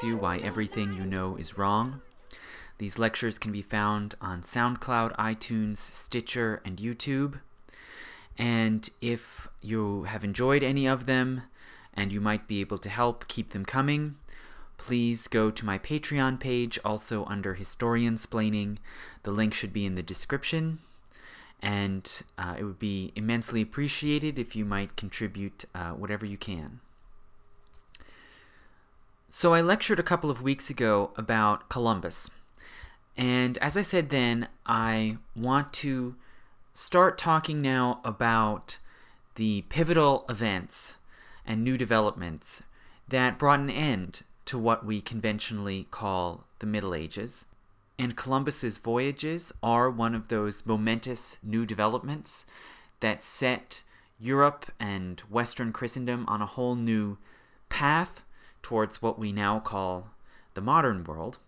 tells you why everything you know is wrong. These lectures can be found on SoundCloud, iTunes, Stitcher, and YouTube. And if you have enjoyed any of them and you might be able to help keep them coming, please go to my Patreon page, also under Historiansplaining. The link should be in the description. And uh, it would be immensely appreciated if you might contribute uh, whatever you can. So, I lectured a couple of weeks ago about Columbus. And as I said then, I want to start talking now about the pivotal events and new developments that brought an end to what we conventionally call the Middle Ages. And Columbus's voyages are one of those momentous new developments that set Europe and Western Christendom on a whole new path towards what we now call the modern world.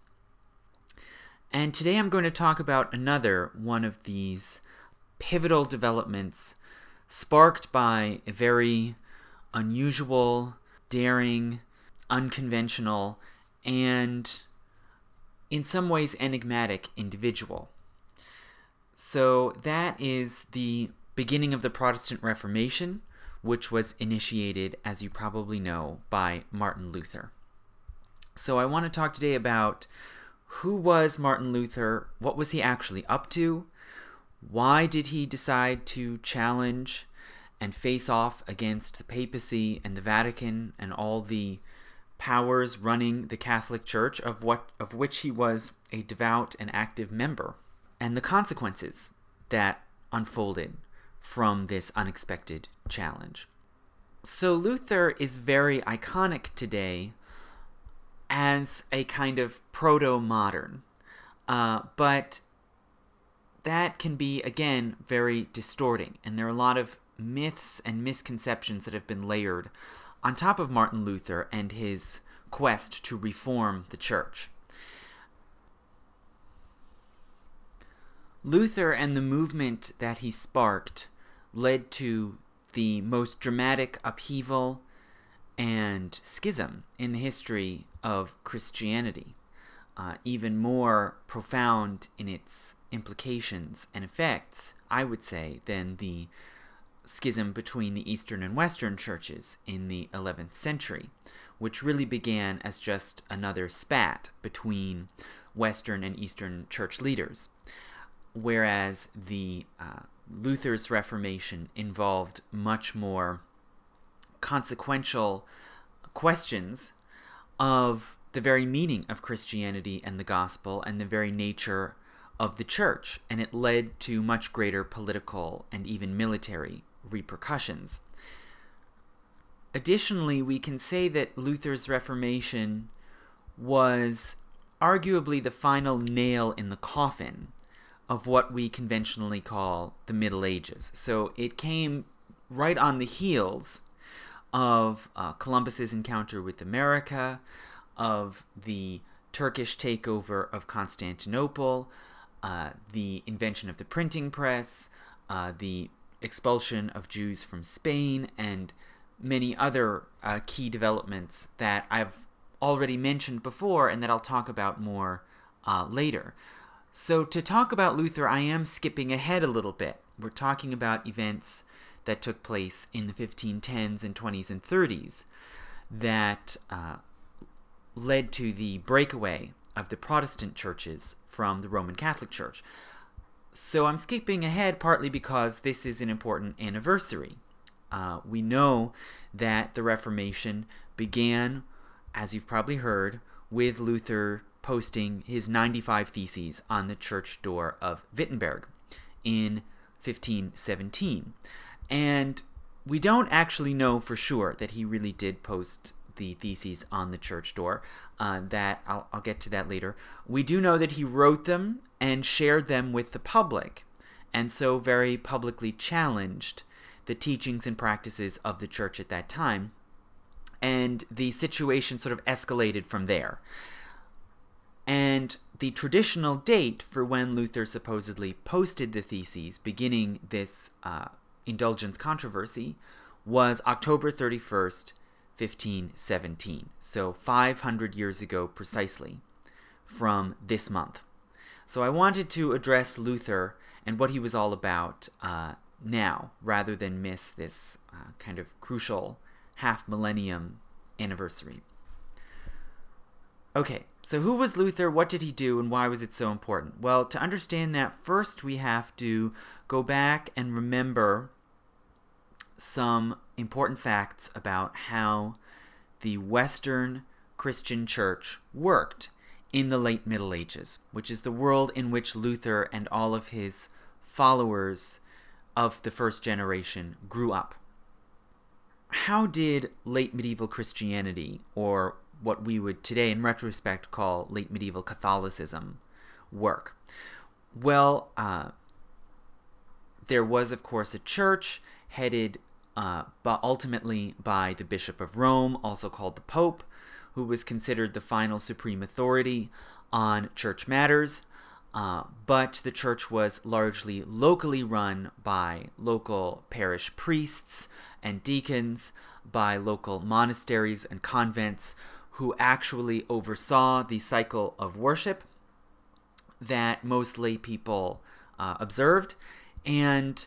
And today I'm going to talk about another one of these pivotal developments sparked by a very unusual, daring, unconventional, and in some ways enigmatic individual. So that is the beginning of the Protestant Reformation, which was initiated, as you probably know, by Martin Luther. So I want to talk today about who was Martin Luther? What was he actually up to? Why did he decide to challenge and face off against the papacy and the Vatican and all the powers running the Catholic Church of what of which he was a devout and active member and the consequences that unfolded from this unexpected challenge. So Luther is very iconic today as a kind of proto modern. Uh, but that can be, again, very distorting. And there are a lot of myths and misconceptions that have been layered on top of Martin Luther and his quest to reform the church. Luther and the movement that he sparked led to the most dramatic upheaval and schism in the history of Christianity, uh, even more profound in its implications and effects, I would say, than the schism between the Eastern and Western churches in the 11th century, which really began as just another spat between Western and Eastern church leaders. Whereas the uh, Luther's Reformation involved much more consequential questions of the very meaning of Christianity and the gospel and the very nature of the church, and it led to much greater political and even military repercussions. Additionally, we can say that Luther's Reformation was arguably the final nail in the coffin of what we conventionally call the Middle Ages. So it came right on the heels of uh, Columbus's encounter with America, of the Turkish takeover of Constantinople, uh, the invention of the printing press, uh, the expulsion of Jews from Spain, and many other uh, key developments that I've already mentioned before and that I'll talk about more uh, later. So, to talk about Luther, I am skipping ahead a little bit. We're talking about events that took place in the 1510s and 20s and 30s that uh, led to the breakaway of the Protestant churches from the Roman Catholic Church. So I'm skipping ahead partly because this is an important anniversary. Uh, we know that the Reformation began, as you've probably heard, with Luther posting his 95 Theses on the church door of Wittenberg in 1517. And we don't actually know for sure that he really did post the theses on the church door. Uh, that I'll, I'll get to that later. We do know that he wrote them and shared them with the public, and so very publicly challenged the teachings and practices of the church at that time. And the situation sort of escalated from there. And the traditional date for when Luther supposedly posted the theses, beginning this uh, indulgence controversy was October 31st, 1517. So 500 years ago precisely from this month. So I wanted to address Luther and what he was all about uh, now, rather than miss this uh, kind of crucial half millennium anniversary. Okay, so who was Luther? What did he do? And why was it so important? Well, to understand that, first we have to go back and remember some important facts about how the Western Christian church worked in the late Middle Ages, which is the world in which Luther and all of his followers of the first generation grew up. How did late medieval Christianity, or what we would today in retrospect call late medieval Catholicism, work? Well, uh, there was, of course, a church headed uh, but ultimately by the Bishop of Rome, also called the Pope, who was considered the final supreme authority on church matters. Uh, but the church was largely locally run by local parish priests and deacons, by local monasteries and convents who actually oversaw the cycle of worship that most lay people uh, observed and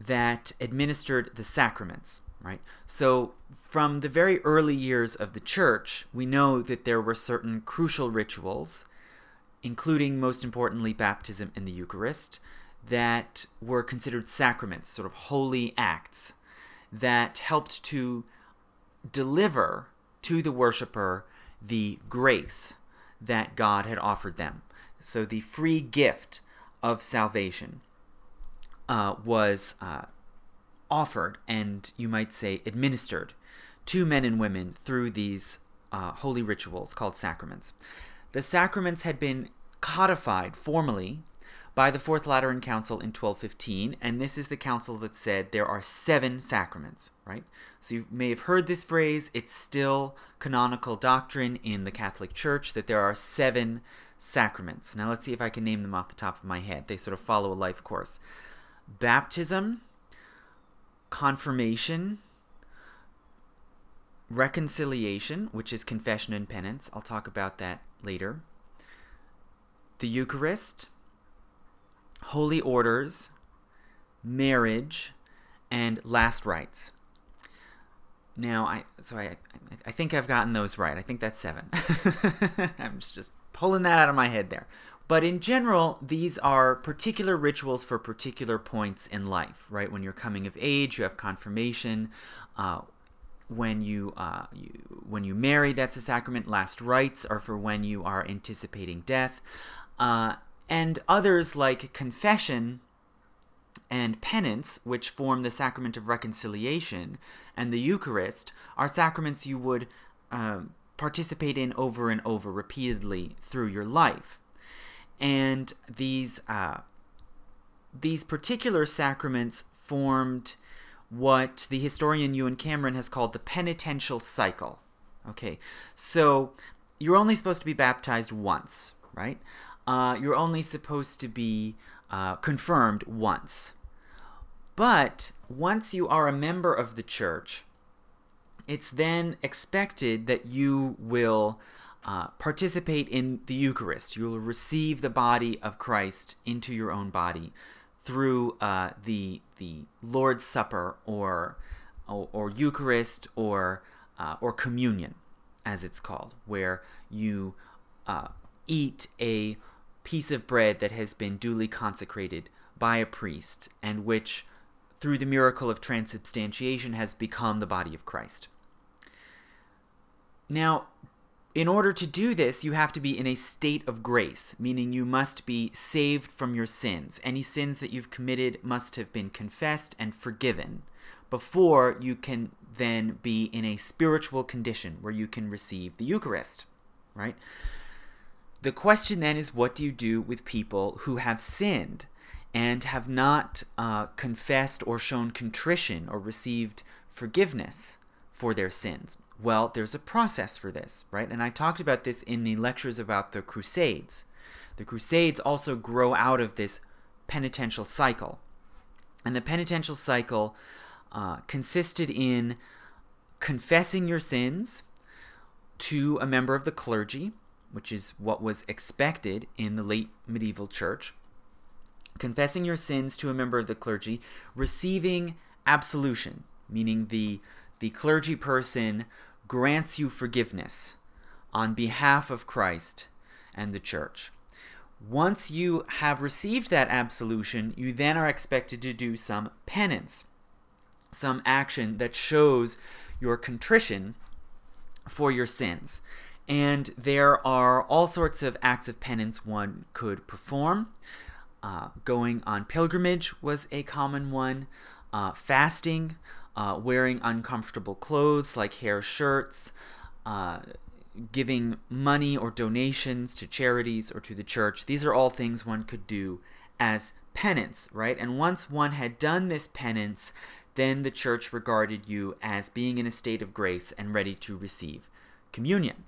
that administered the sacraments, right? So from the very early years of the church, we know that there were certain crucial rituals, including most importantly baptism and the Eucharist, that were considered sacraments, sort of holy acts that helped to deliver to the worshiper the grace that God had offered them. So the free gift of salvation uh, was uh, offered and you might say administered to men and women through these uh, holy rituals called sacraments. The sacraments had been codified formally by the Fourth Lateran Council in 1215, and this is the council that said there are seven sacraments, right? So you may have heard this phrase. It's still canonical doctrine in the Catholic Church that there are seven sacraments. Now let's see if I can name them off the top of my head. They sort of follow a life course baptism, confirmation, reconciliation, which is confession and penance. I'll talk about that later. The Eucharist, holy orders, marriage, and last rites. Now, I so I I think I've gotten those right. I think that's seven. I'm just pulling that out of my head there. But in general, these are particular rituals for particular points in life, right? When you're coming of age, you have confirmation. Uh, when you, uh, you when you marry, that's a sacrament. Last rites are for when you are anticipating death, uh, and others like confession and penance, which form the sacrament of reconciliation, and the Eucharist, are sacraments you would uh, participate in over and over repeatedly through your life and these uh, these particular sacraments formed what the historian Euan Cameron has called the penitential cycle. Okay, so you're only supposed to be baptized once, right? Uh, you're only supposed to be uh, confirmed once. But once you are a member of the church, it's then expected that you will uh, participate in the Eucharist. You will receive the body of Christ into your own body through uh, the the Lord's Supper or or, or Eucharist or uh, or communion, as it's called, where you uh, eat a piece of bread that has been duly consecrated by a priest and which, through the miracle of transubstantiation, has become the body of Christ. Now, in order to do this, you have to be in a state of grace, meaning you must be saved from your sins. Any sins that you've committed must have been confessed and forgiven before you can then be in a spiritual condition where you can receive the Eucharist, right? The question then is what do you do with people who have sinned and have not uh, confessed or shown contrition or received forgiveness for their sins? Well, there's a process for this, right? And I talked about this in the lectures about the Crusades. The Crusades also grow out of this penitential cycle. And the penitential cycle uh, consisted in confessing your sins to a member of the clergy, which is what was expected in the late medieval church, confessing your sins to a member of the clergy, receiving absolution, meaning the the clergy person grants you forgiveness on behalf of Christ and the church. Once you have received that absolution, you then are expected to do some penance, some action that shows your contrition for your sins. And there are all sorts of acts of penance one could perform. Uh, going on pilgrimage was a common one. Uh, fasting, uh, wearing uncomfortable clothes like hair shirts, uh, giving money or donations to charities or to the church. These are all things one could do as penance, right? And once one had done this penance, then the church regarded you as being in a state of grace and ready to receive communion.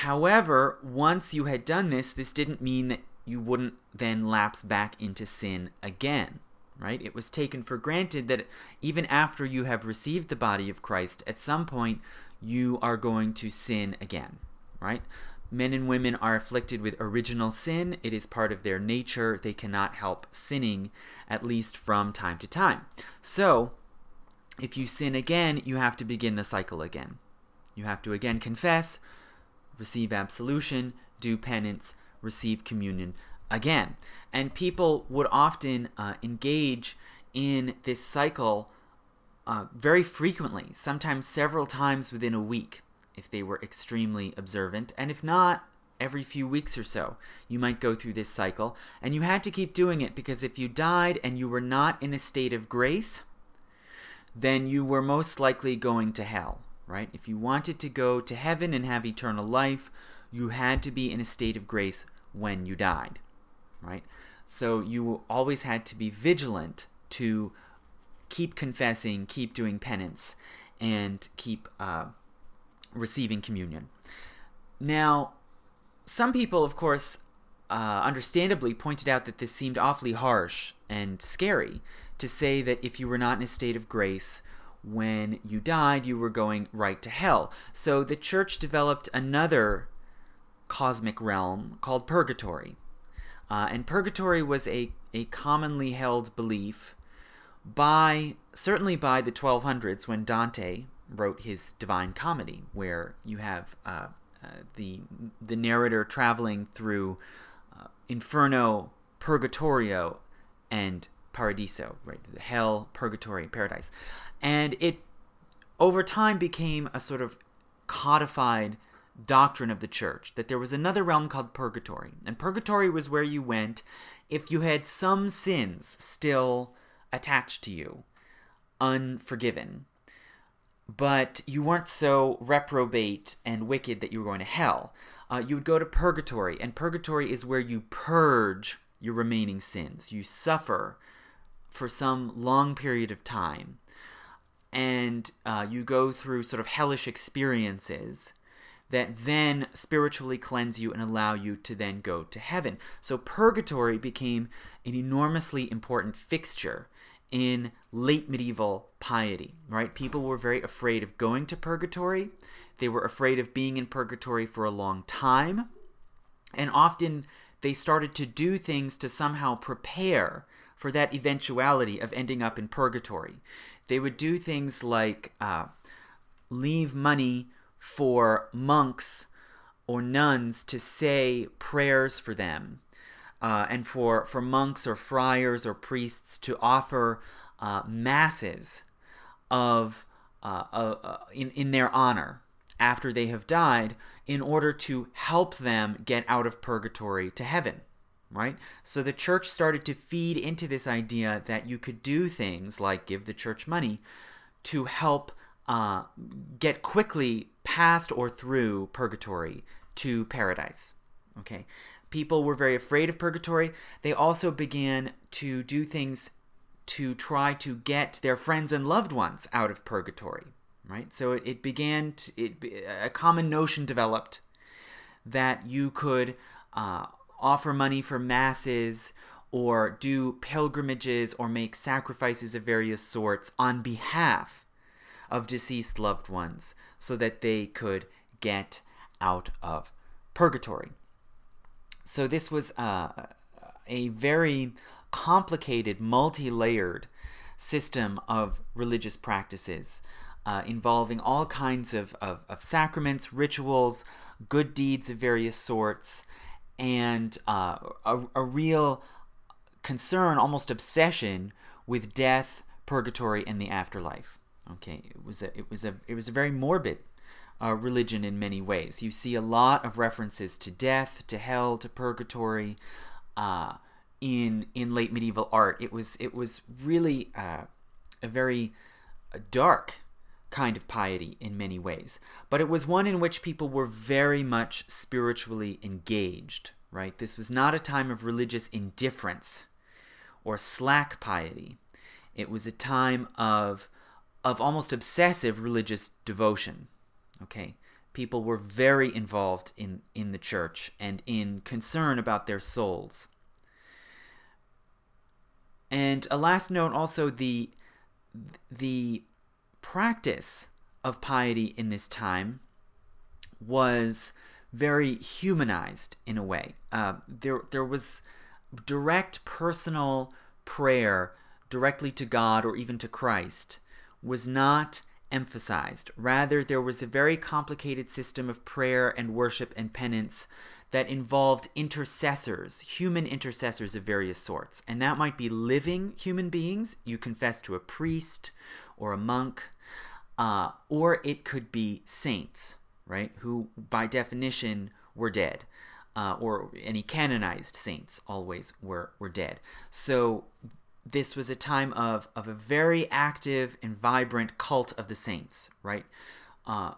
However, once you had done this, this didn't mean that you wouldn't then lapse back into sin again, right? It was taken for granted that even after you have received the body of Christ, at some point you are going to sin again, right? Men and women are afflicted with original sin. It is part of their nature. They cannot help sinning, at least from time to time. So, if you sin again, you have to begin the cycle again. You have to again confess, receive absolution, do penance, receive communion again. And people would often uh, engage in this cycle uh, very frequently, sometimes several times within a week, if they were extremely observant. And if not, every few weeks or so, you might go through this cycle. And you had to keep doing it because if you died and you were not in a state of grace, then you were most likely going to hell right? If you wanted to go to heaven and have eternal life, you had to be in a state of grace when you died, right? So you always had to be vigilant to keep confessing, keep doing penance, and keep uh, receiving communion. Now, some people, of course, uh, understandably pointed out that this seemed awfully harsh and scary to say that if you were not in a state of grace, when you died, you were going right to hell. So the church developed another cosmic realm called purgatory. Uh, and purgatory was a, a commonly held belief by, certainly by the 1200s when Dante wrote his Divine Comedy, where you have uh, uh, the, the narrator traveling through uh, Inferno, Purgatorio, and Paradiso, right? Hell, Purgatory, Paradise. And it over time became a sort of codified doctrine of the church that there was another realm called purgatory. And purgatory was where you went if you had some sins still attached to you unforgiven. But you weren't so reprobate and wicked that you were going to hell. Uh, you would go to purgatory and purgatory is where you purge your remaining sins. You suffer for some long period of time and uh, you go through sort of hellish experiences that then spiritually cleanse you and allow you to then go to heaven. So purgatory became an enormously important fixture in late medieval piety, right? People were very afraid of going to purgatory. They were afraid of being in purgatory for a long time. And often they started to do things to somehow prepare for that eventuality of ending up in purgatory. They would do things like uh, leave money for monks or nuns to say prayers for them, uh, and for, for monks or friars or priests to offer uh, masses of uh, uh, in, in their honor after they have died in order to help them get out of purgatory to heaven right? So the church started to feed into this idea that you could do things like give the church money to help uh, get quickly past or through purgatory to paradise. Okay, people were very afraid of purgatory. They also began to do things to try to get their friends and loved ones out of purgatory. Right, so it, it began. To, it a common notion developed that you could uh, offer money for masses or do pilgrimages or make sacrifices of various sorts on behalf of deceased loved ones so that they could get out of purgatory. So this was uh, a very complicated, multi layered system of religious practices uh, involving all kinds of, of, of, sacraments, rituals, good deeds of various sorts, and uh, a, a real concern, almost obsession, with death, purgatory, and the afterlife. Okay, it was a it was a it was a very morbid uh, religion in many ways. You see a lot of references to death, to hell, to purgatory, uh, in in late medieval art. It was it was really uh, a very dark kind of piety in many ways, but it was one in which people were very much spiritually engaged. Right, this was not a time of religious indifference or slack piety. It was a time of of almost obsessive religious devotion. Okay, people were very involved in in the church and in concern about their souls. And a last note also the the practice of piety in this time was very humanized in a way. Uh, there there was direct personal prayer directly to God or even to Christ was not emphasized. Rather, there was a very complicated system of prayer and worship and penance that involved intercessors, human intercessors of various sorts. And that might be living human beings. You confess to a priest or a monk, uh, or it could be saints, right? Who, by definition, were dead. Uh, or any canonized saints always were, were dead. So this was a time of, of a very active and vibrant cult of the saints, right? Uh,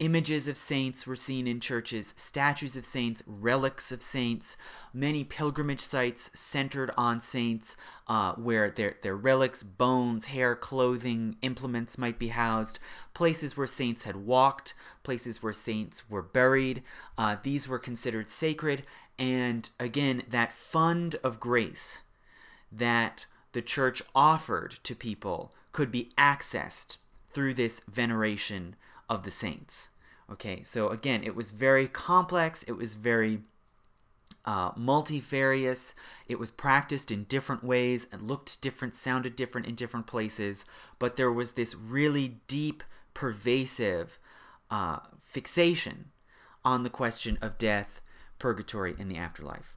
Images of saints were seen in churches, statues of saints, relics of saints, many pilgrimage sites centered on saints, uh, where their, their relics, bones, hair, clothing, implements might be housed, places where saints had walked, places where saints were buried. Uh, these were considered sacred, and again, that fund of grace that the church offered to people could be accessed through this veneration of the saints. Okay, so again, it was very complex, it was very uh, multifarious, it was practiced in different ways and looked different, sounded different in different places, but there was this really deep, pervasive uh, fixation on the question of death, purgatory, and the afterlife.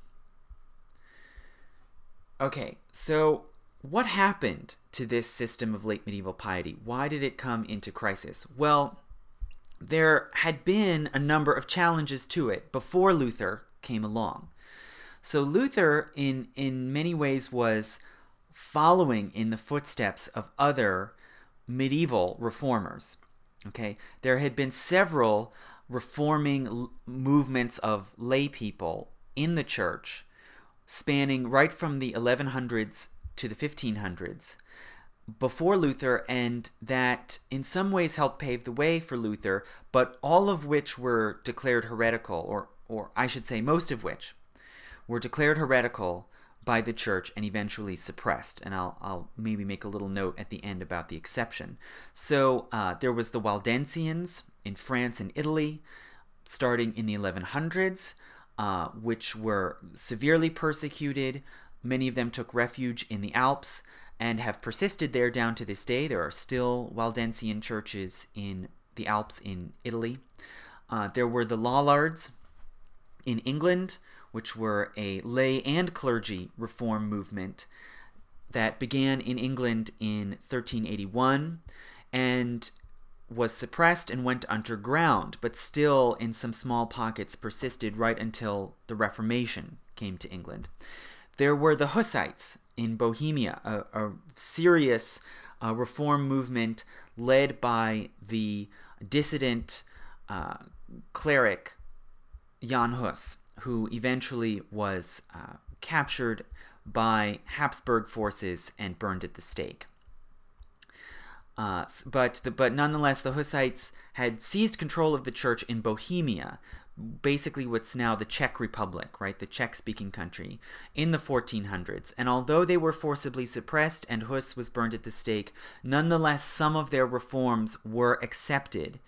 Okay, so what happened to this system of late medieval piety? Why did it come into crisis? Well, there had been a number of challenges to it before Luther came along. So Luther, in in many ways, was following in the footsteps of other medieval reformers. Okay, there had been several reforming l- movements of lay people in the church, spanning right from the 1100s to the 1500s, before Luther and that in some ways helped pave the way for Luther, but all of which were declared heretical, or, or I should say, most of which were declared heretical by the church and eventually suppressed. And I'll, I'll maybe make a little note at the end about the exception. So uh, there was the Waldensians in France and Italy, starting in the 1100s, uh, which were severely persecuted. Many of them took refuge in the Alps and have persisted there down to this day. There are still Waldensian churches in the Alps in Italy. Uh, there were the Lollards in England, which were a lay and clergy reform movement that began in England in 1381 and was suppressed and went underground, but still in some small pockets persisted right until the Reformation came to England. There were the Hussites in Bohemia, a, a serious uh, reform movement led by the dissident uh, cleric Jan Hus, who eventually was uh, captured by Habsburg forces and burned at the stake. Uh, but the, but nonetheless, the Hussites had seized control of the church in Bohemia, basically what's now the Czech Republic, right, the Czech speaking country, in the 1400s. And although they were forcibly suppressed and Hus was burned at the stake, nonetheless, some of their reforms were accepted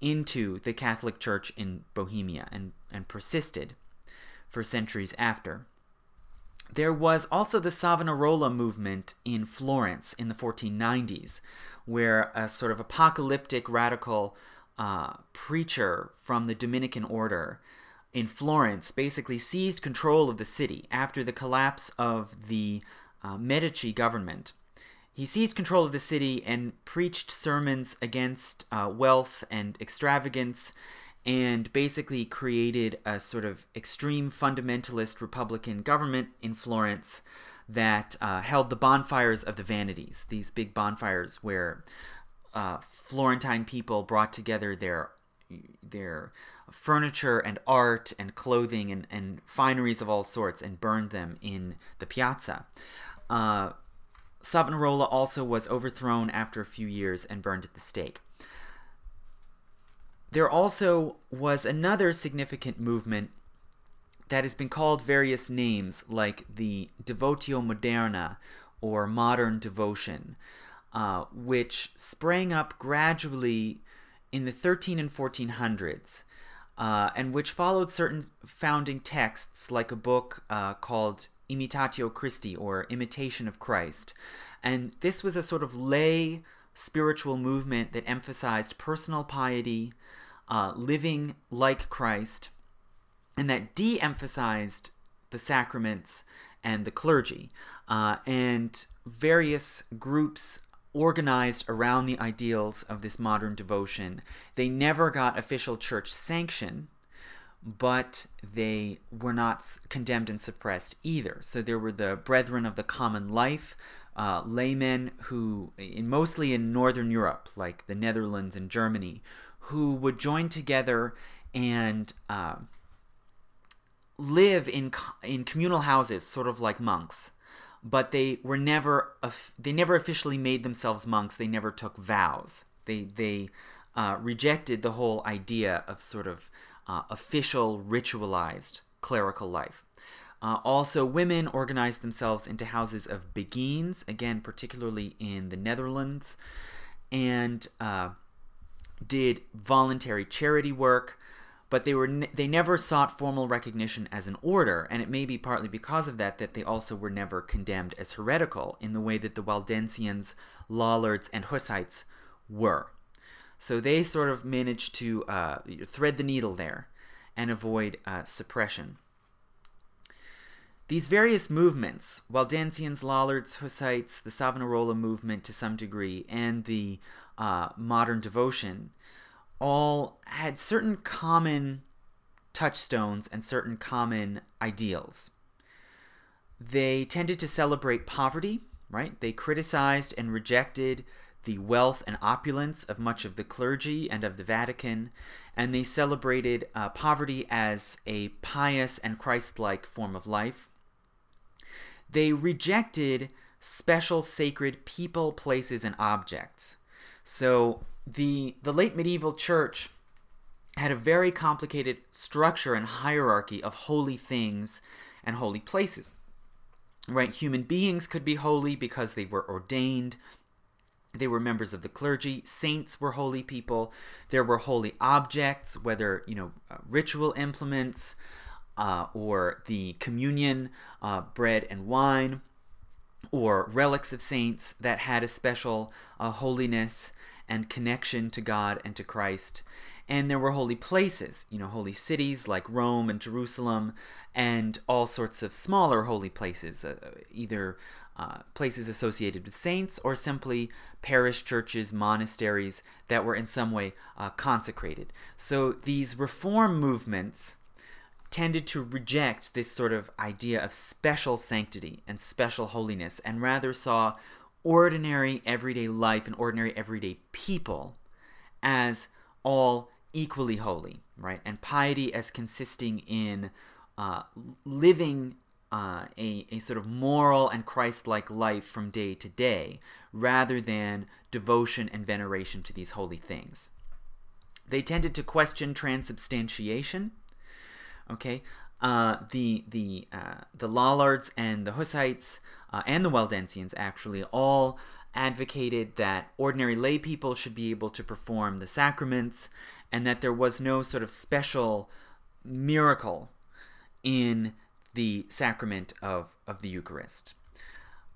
into the Catholic Church in Bohemia and, and persisted for centuries after. There was also the Savonarola movement in Florence in the 1490s, where a sort of apocalyptic radical uh, preacher from the Dominican order in Florence basically seized control of the city after the collapse of the uh, Medici government. He seized control of the city and preached sermons against uh, wealth and extravagance and basically created a sort of extreme fundamentalist Republican government in Florence that uh, held the bonfires of the vanities, these big bonfires where uh, Florentine people brought together their their furniture and art and clothing and, and fineries of all sorts and burned them in the piazza. Uh, Savonarola also was overthrown after a few years and burned at the stake. There also was another significant movement that has been called various names, like the Devotio Moderna or modern devotion, uh, which sprang up gradually in the 13 and 1400s, uh, and which followed certain founding texts, like a book uh, called Imitatio Christi or Imitation of Christ. And this was a sort of lay spiritual movement that emphasized personal piety, uh, living like Christ, and that de emphasized the sacraments and the clergy. Uh, and various groups organized around the ideals of this modern devotion. They never got official church sanction, but they were not condemned and suppressed either. So there were the Brethren of the Common Life, uh, laymen who, in, mostly in Northern Europe, like the Netherlands and Germany, who would join together and uh, live in in communal houses, sort of like monks but they were never they never officially made themselves monks. They never took vows. They they uh, rejected the whole idea of sort of uh, official ritualized clerical life. Uh, also, women organized themselves into houses of beguines, again, particularly in the Netherlands, and uh, did voluntary charity work but they were ne- they never sought formal recognition as an order, and it may be partly because of that that they also were never condemned as heretical in the way that the Waldensians, Lollards, and Hussites were. So they sort of managed to uh, thread the needle there and avoid uh, suppression. These various movements, Waldensians, Lollards, Hussites, the Savonarola movement to some degree, and the uh, modern devotion, all had certain common touchstones and certain common ideals. They tended to celebrate poverty, right? They criticized and rejected the wealth and opulence of much of the clergy and of the Vatican, and they celebrated uh, poverty as a pious and Christ like form of life. They rejected special sacred people, places, and objects. So, the the late medieval church had a very complicated structure and hierarchy of holy things and holy places. Right? Human beings could be holy because they were ordained. They were members of the clergy. Saints were holy people. There were holy objects, whether, you know, uh, ritual implements uh, or the communion, uh, bread and wine, or relics of saints that had a special uh, holiness and connection to God and to Christ. And there were holy places, you know, holy cities like Rome and Jerusalem, and all sorts of smaller holy places, uh, either uh, places associated with saints or simply parish churches, monasteries that were in some way uh, consecrated. So these reform movements tended to reject this sort of idea of special sanctity and special holiness and rather saw ordinary everyday life and ordinary everyday people as all equally holy, right? And piety as consisting in uh, living uh, a, a sort of moral and Christ like life from day to day, rather than devotion and veneration to these holy things. They tended to question transubstantiation, Okay, uh, the the uh, the Lollards and the Hussites uh, and the Waldensians actually all advocated that ordinary lay people should be able to perform the sacraments, and that there was no sort of special miracle in the sacrament of of the Eucharist.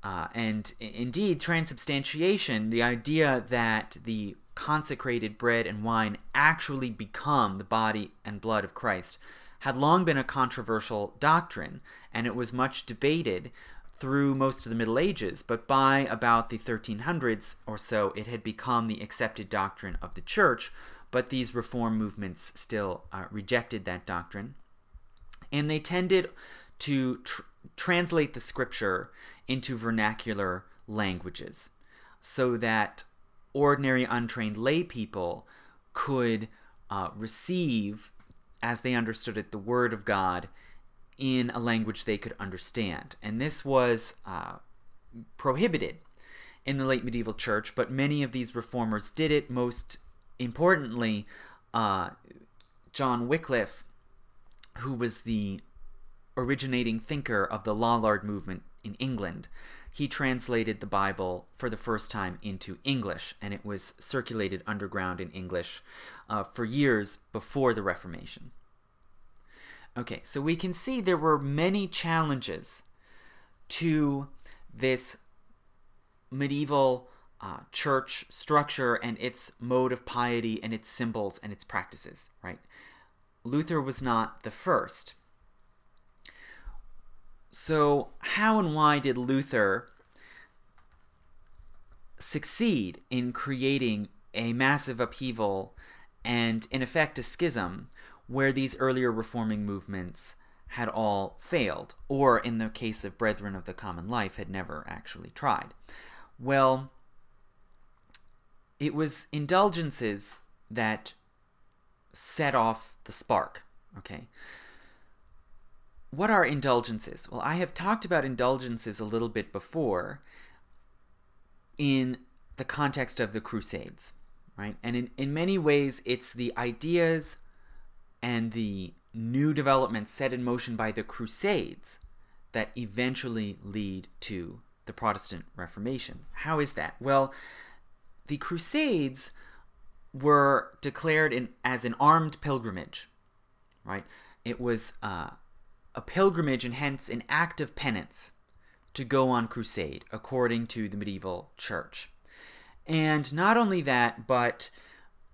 Uh, and indeed, transubstantiation, the idea that the consecrated bread and wine actually become the body and blood of Christ, had long been a controversial doctrine, and it was much debated through most of the Middle Ages, but by about the 1300s or so, it had become the accepted doctrine of the Church, but these reform movements still uh, rejected that doctrine. And they tended to tr- translate the scripture into vernacular languages so that ordinary untrained lay people could uh, receive, as they understood it, the Word of God in a language they could understand. And this was uh, prohibited in the late medieval church, but many of these reformers did it. Most importantly, uh, John Wycliffe, who was the originating thinker of the Lollard movement in England, he translated the Bible for the first time into English, and it was circulated underground in English uh, for years before the Reformation. Okay, so we can see there were many challenges to this medieval uh, church structure and its mode of piety and its symbols and its practices, right? Luther was not the first. So, how and why did Luther succeed in creating a massive upheaval and, in effect, a schism where these earlier reforming movements had all failed, or in the case of Brethren of the Common Life, had never actually tried? Well, it was indulgences that set off the spark, okay? what are indulgences? Well, I have talked about indulgences a little bit before in the context of the Crusades, right? And in, in many ways, it's the ideas and the new developments set in motion by the Crusades that eventually lead to the Protestant Reformation. How is that? Well, the Crusades were declared in, as an armed pilgrimage, right? It was uh, a pilgrimage and hence an act of penance to go on crusade, according to the medieval church. And not only that, but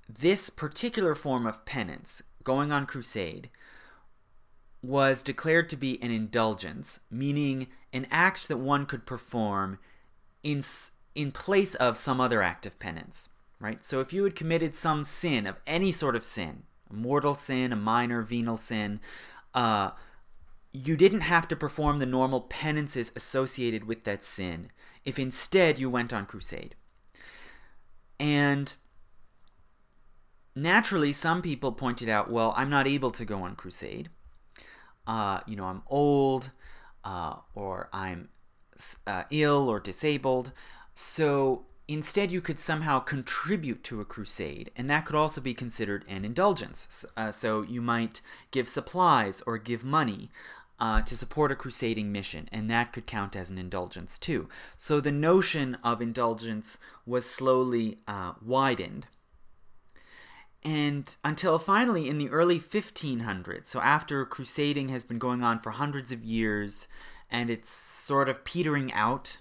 this particular form of penance, going on crusade, was declared to be an indulgence, meaning an act that one could perform in, in place of some other act of penance. Right? So if you had committed some sin of any sort of sin, a mortal sin, a minor venial sin, uh, you didn't have to perform the normal penances associated with that sin if instead you went on crusade. And naturally, some people pointed out, well, I'm not able to go on crusade. Uh, you know, I'm old, uh, or I'm uh, ill or disabled. So instead, you could somehow contribute to a crusade, and that could also be considered an indulgence. Uh, so you might give supplies or give money uh, to support a crusading mission, and that could count as an indulgence too. So the notion of indulgence was slowly uh, widened. And until finally in the early 1500s, so after crusading has been going on for hundreds of years and it's sort of petering out,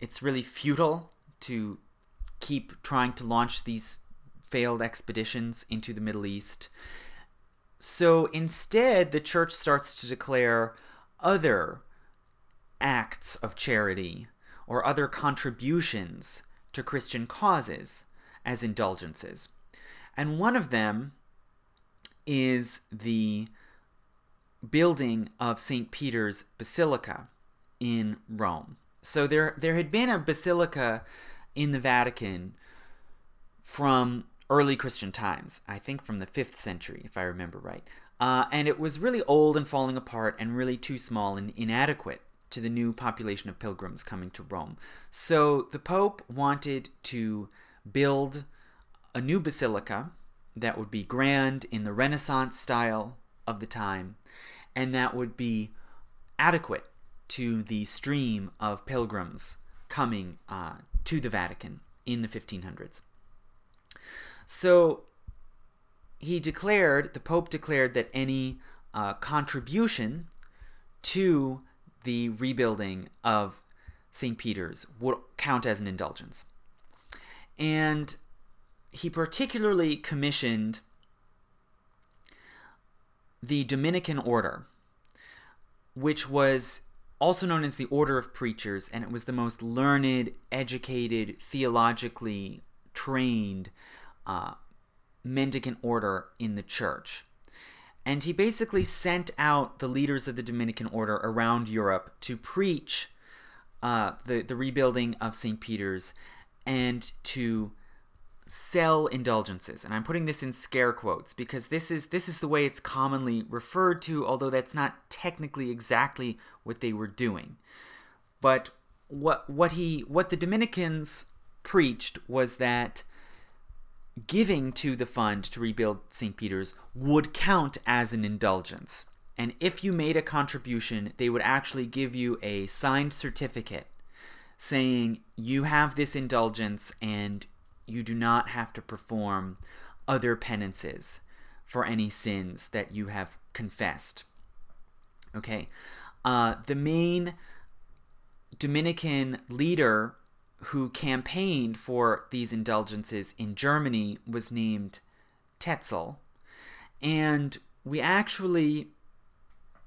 it's really futile to keep trying to launch these failed expeditions into the Middle East. So instead, the church starts to declare other acts of charity or other contributions to Christian causes as indulgences. And one of them is the building of St. Peter's Basilica in Rome. So there there had been a basilica in the Vatican from early Christian times, I think from the 5th century, if I remember right. Uh, and it was really old and falling apart and really too small and inadequate to the new population of pilgrims coming to Rome. So the Pope wanted to build a new basilica that would be grand in the Renaissance style, of the time, and that would be adequate to the stream of pilgrims coming uh, to the Vatican in the 1500s. So he declared, the Pope declared that any uh, contribution to the rebuilding of St. Peter's would count as an indulgence. And he particularly commissioned the Dominican order, which was also known as the Order of Preachers, and it was the most learned, educated, theologically trained uh, mendicant order in the church. And he basically sent out the leaders of the Dominican order around Europe to preach uh, the, the rebuilding of St. Peter's and to sell indulgences and i'm putting this in scare quotes because this is this is the way it's commonly referred to although that's not technically exactly what they were doing. But what what he what the dominicans preached was that giving to the fund to rebuild st peter's would count as an indulgence. And if you made a contribution they would actually give you a signed certificate saying you have this indulgence and you do not have to perform other penances for any sins that you have confessed. Okay. Uh, the main Dominican leader who campaigned for these indulgences in Germany was named Tetzel. And we actually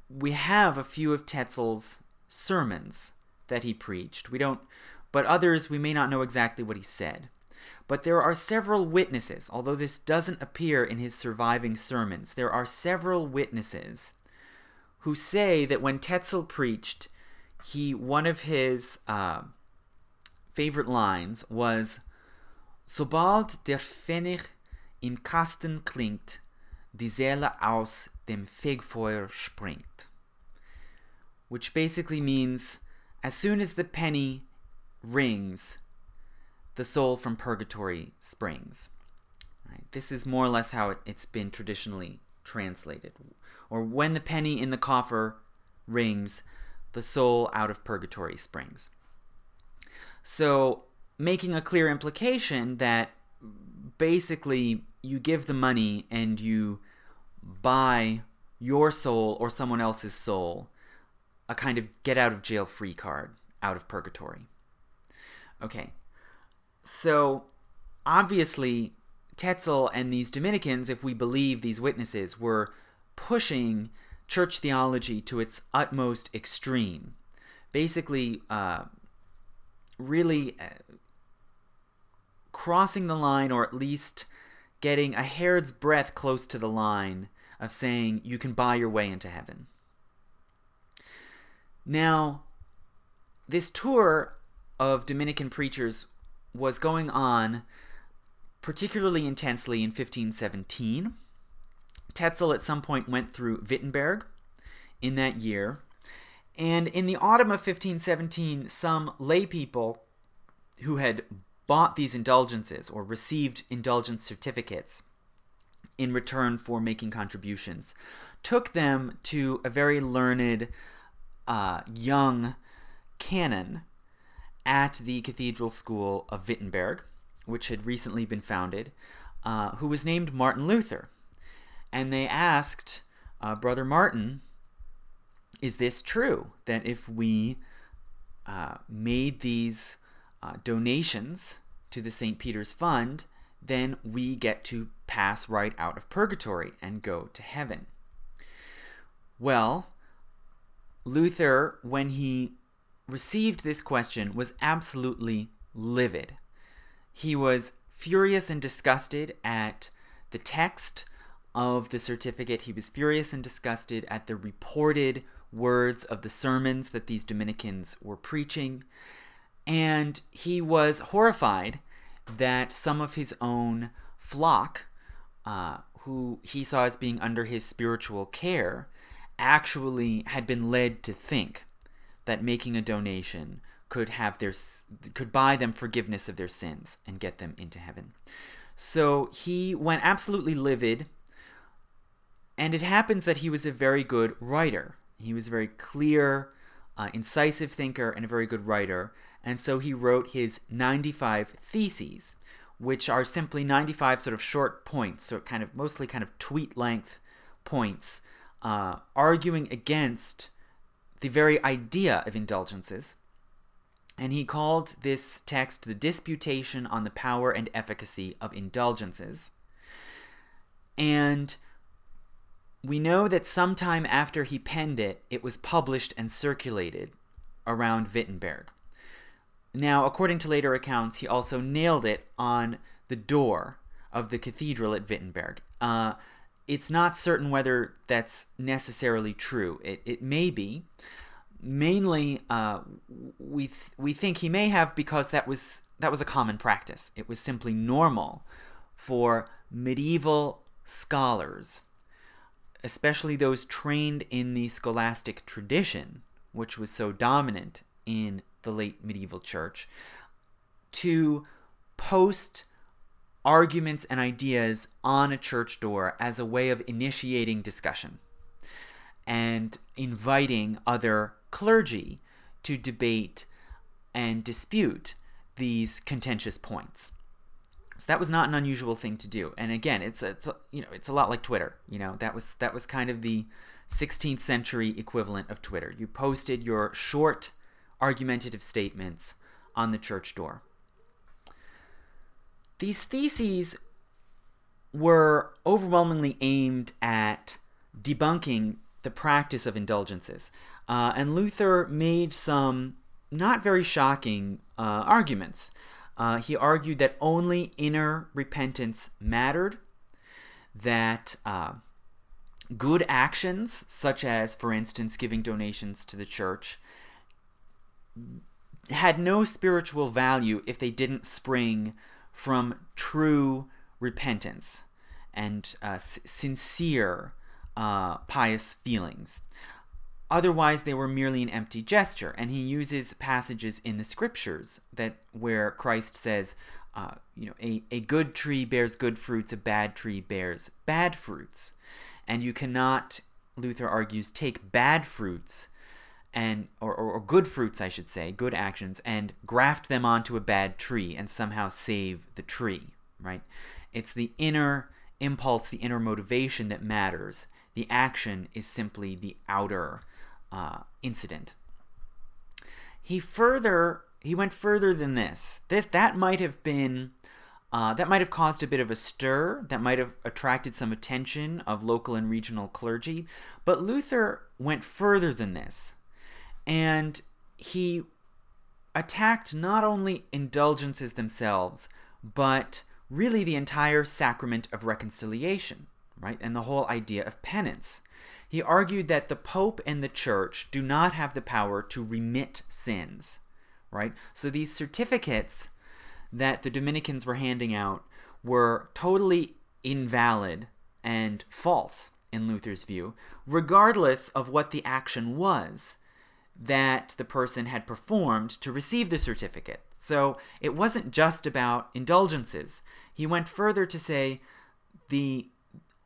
we have a few of Tetzel's sermons that he preached. We don't but others we may not know exactly what he said. But there are several witnesses, although this doesn't appear in his surviving sermons, there are several witnesses who say that when Tetzel preached, he one of his uh, favorite lines was Sobald der Pfennig im Kasten klingt, die Seele aus dem Fegfeuer springt. Which basically means, as soon as the penny rings, the soul from purgatory springs. Right? This is more or less how it, it's been traditionally translated. Or when the penny in the coffer rings, the soul out of purgatory springs. So, making a clear implication that basically you give the money and you buy your soul or someone else's soul a kind of get out of jail free card out of purgatory. Okay, so obviously, Tetzel and these Dominicans, if we believe these witnesses, were pushing church theology to its utmost extreme. Basically, uh, really uh, crossing the line, or at least getting a hair's breadth close to the line of saying you can buy your way into heaven. Now, this tour of Dominican preachers was going on particularly intensely in 1517. Tetzel at some point went through Wittenberg in that year. And in the autumn of 1517, some lay people who had bought these indulgences or received indulgence certificates in return for making contributions took them to a very learned uh, young canon at the Cathedral School of Wittenberg, which had recently been founded, uh, who was named Martin Luther. And they asked uh, Brother Martin, Is this true that if we uh, made these uh, donations to the St. Peter's Fund, then we get to pass right out of purgatory and go to heaven? Well, Luther, when he received this question was absolutely livid. He was furious and disgusted at the text of the certificate. He was furious and disgusted at the reported words of the sermons that these Dominicans were preaching. And he was horrified that some of his own flock, uh, who he saw as being under his spiritual care, actually had been led to think that making a donation could have their could buy them forgiveness of their sins and get them into heaven. So he went absolutely livid and it happens that he was a very good writer. He was a very clear, uh, incisive thinker and a very good writer. And so he wrote his 95 Theses, which are simply 95 sort of short points, so kind of mostly kind of tweet length points, uh, arguing against the very idea of indulgences. And he called this text the Disputation on the Power and Efficacy of Indulgences. And we know that sometime after he penned it, it was published and circulated around Wittenberg. Now, according to later accounts, he also nailed it on the door of the cathedral at Wittenberg. Uh, it's not certain whether that's necessarily true. It, it may be. Mainly, uh, we th- we think he may have because that was that was a common practice. It was simply normal for medieval scholars, especially those trained in the scholastic tradition, which was so dominant in the late medieval church, to post arguments and ideas on a church door as a way of initiating discussion and inviting other clergy to debate and dispute these contentious points. So that was not an unusual thing to do. And again, it's a, it's you know it's a lot like Twitter. You know that was that was kind of the 16th century equivalent of Twitter. You posted your short argumentative statements on the church door. These theses were overwhelmingly aimed at debunking the practice of indulgences. Uh, and Luther made some not very shocking uh, arguments. Uh, he argued that only inner repentance mattered, that uh, good actions, such as, for instance, giving donations to the church, had no spiritual value if they didn't spring from true repentance and uh, s- sincere uh, pious feelings. Otherwise, they were merely an empty gesture. And he uses passages in the scriptures that where Christ says, uh, you know, a, a good tree bears good fruits, a bad tree bears bad fruits. And you cannot, Luther argues, take bad fruits and or, or, or, good fruits i should say good actions and graft them onto a bad tree and somehow save the tree right? It's the inner impulse the inner motivation that matters. The action is simply the outer uh, incident. He further he went further than this. This that might have been uh, that might have caused a bit of a stir that might have attracted some attention of local and regional clergy but luther went further than this and he attacked not only indulgences themselves, but really the entire sacrament of reconciliation, right? And the whole idea of penance. He argued that the Pope and the Church do not have the power to remit sins, right? So these certificates that the Dominicans were handing out were totally invalid and false in Luther's view, regardless of what the action was that the person had performed to receive the certificate. So it wasn't just about indulgences. He went further to say the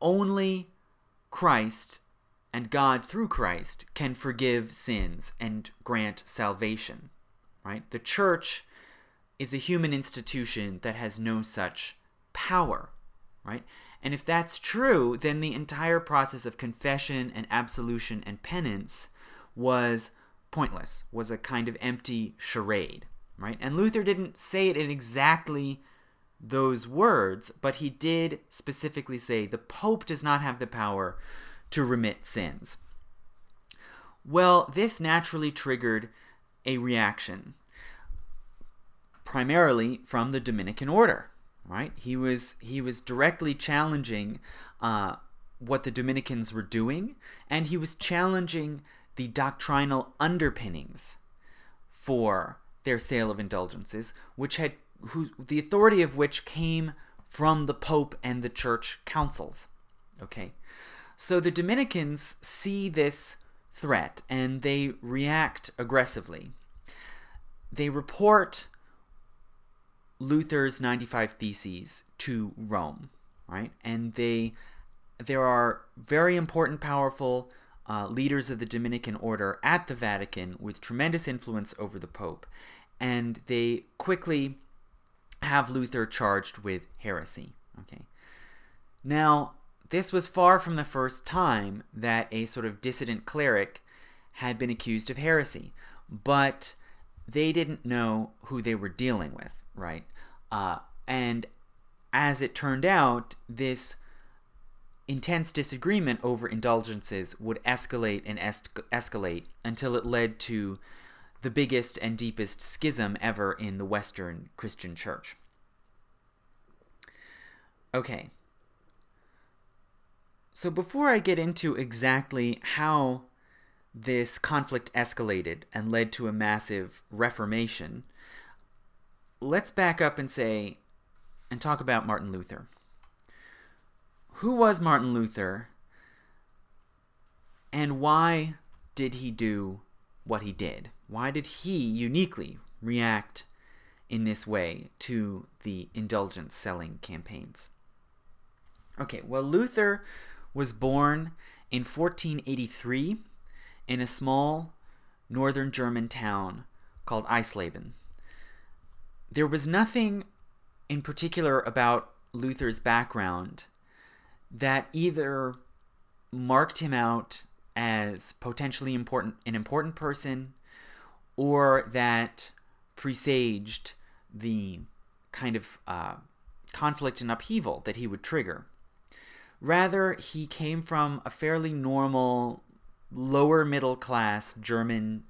only Christ and God through Christ can forgive sins and grant salvation. Right? The church is a human institution that has no such power. Right? And if that's true, then the entire process of confession and absolution and penance was pointless, was a kind of empty charade, right? And Luther didn't say it in exactly those words, but he did specifically say the Pope does not have the power to remit sins. Well, this naturally triggered a reaction, primarily from the Dominican order. Right? He was he was directly challenging uh, what the Dominicans were doing, and he was challenging the doctrinal underpinnings for their sale of indulgences, which had who, the authority of which came from the Pope and the church councils. Okay, so the Dominicans see this threat and they react aggressively. They report Luther's 95 Theses to Rome, right? And they there are very important, powerful uh, leaders of the Dominican order at the Vatican with tremendous influence over the Pope, and they quickly have Luther charged with heresy. Okay. Now, this was far from the first time that a sort of dissident cleric had been accused of heresy, but they didn't know who they were dealing with, right? Uh, and as it turned out, this intense disagreement over indulgences would escalate and es- escalate until it led to the biggest and deepest schism ever in the Western Christian Church. Okay. So before I get into exactly how this conflict escalated and led to a massive reformation, let's back up and say and talk about Martin Luther. Who was Martin Luther and why did he do what he did? Why did he uniquely react in this way to the indulgence selling campaigns? Okay, well, Luther was born in 1483 in a small northern German town called Eisleben. There was nothing in particular about Luther's background that either marked him out as potentially important an important person or that presaged the kind of uh, conflict and upheaval that he would trigger. Rather, he came from a fairly normal, lower middle class German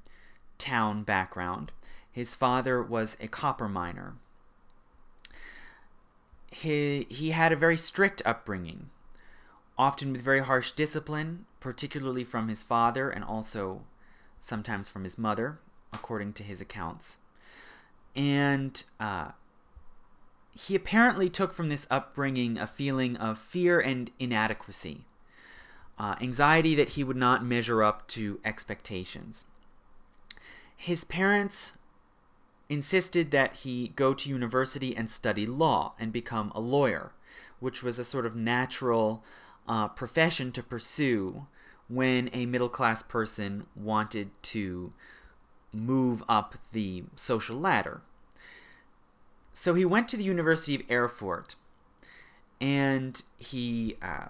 town background. His father was a copper miner. He, he had a very strict upbringing often with very harsh discipline, particularly from his father and also sometimes from his mother, according to his accounts. And uh, he apparently took from this upbringing a feeling of fear and inadequacy, uh, anxiety that he would not measure up to expectations. His parents insisted that he go to university and study law and become a lawyer, which was a sort of natural uh, profession to pursue when a middle class person wanted to move up the social ladder. So he went to the University of Erfurt and he uh,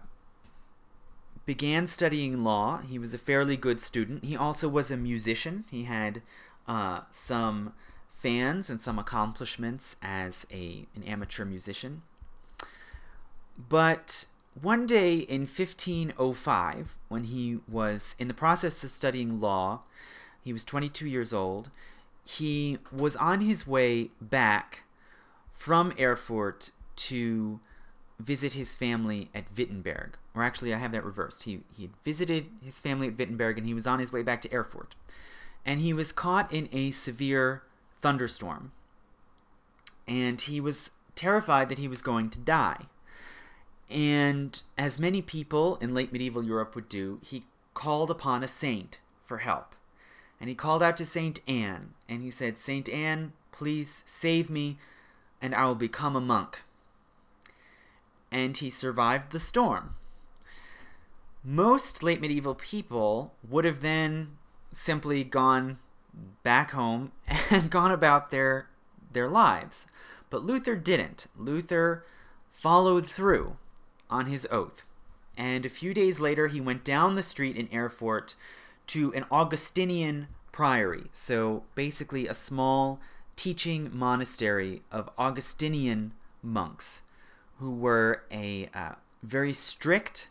began studying law. He was a fairly good student. He also was a musician. He had uh, some fans and some accomplishments as a an amateur musician. But one day in 1505, when he was in the process of studying law, he was 22 years old, he was on his way back from Erfurt to visit his family at Wittenberg. Or actually, I have that reversed. He, he had visited his family at Wittenberg and he was on his way back to Erfurt. And he was caught in a severe thunderstorm. And he was terrified that he was going to die. And as many people in late medieval Europe would do, he called upon a saint for help. And he called out to Saint Anne, and he said, Saint Anne, please save me, and I will become a monk. And he survived the storm. Most late medieval people would have then simply gone back home and gone about their their lives. But Luther didn't. Luther followed through on his oath. And a few days later, he went down the street in Erfurt to an Augustinian priory. So basically, a small teaching monastery of Augustinian monks who were a uh, very strict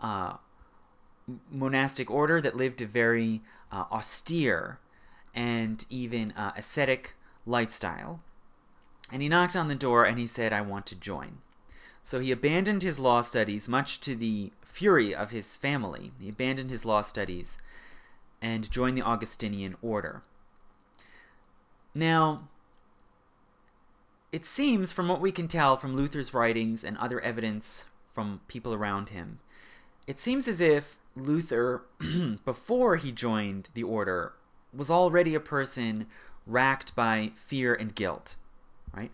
uh, monastic order that lived a very uh, austere and even uh, ascetic lifestyle. And he knocked on the door and he said, I want to join. So he abandoned his law studies, much to the fury of his family. He abandoned his law studies and joined the Augustinian order. Now, it seems, from what we can tell from Luther's writings and other evidence from people around him, it seems as if Luther, before he joined the order, was already a person racked by fear and guilt, right?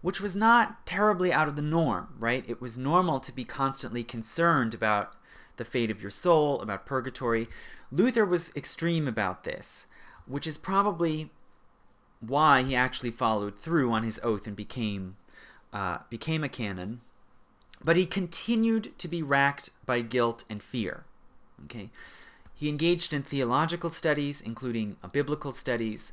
Which was not terribly out of the norm, right? It was normal to be constantly concerned about the fate of your soul, about purgatory. Luther was extreme about this, which is probably why he actually followed through on his oath and became uh, became a canon. But he continued to be racked by guilt and fear. Okay, he engaged in theological studies, including biblical studies,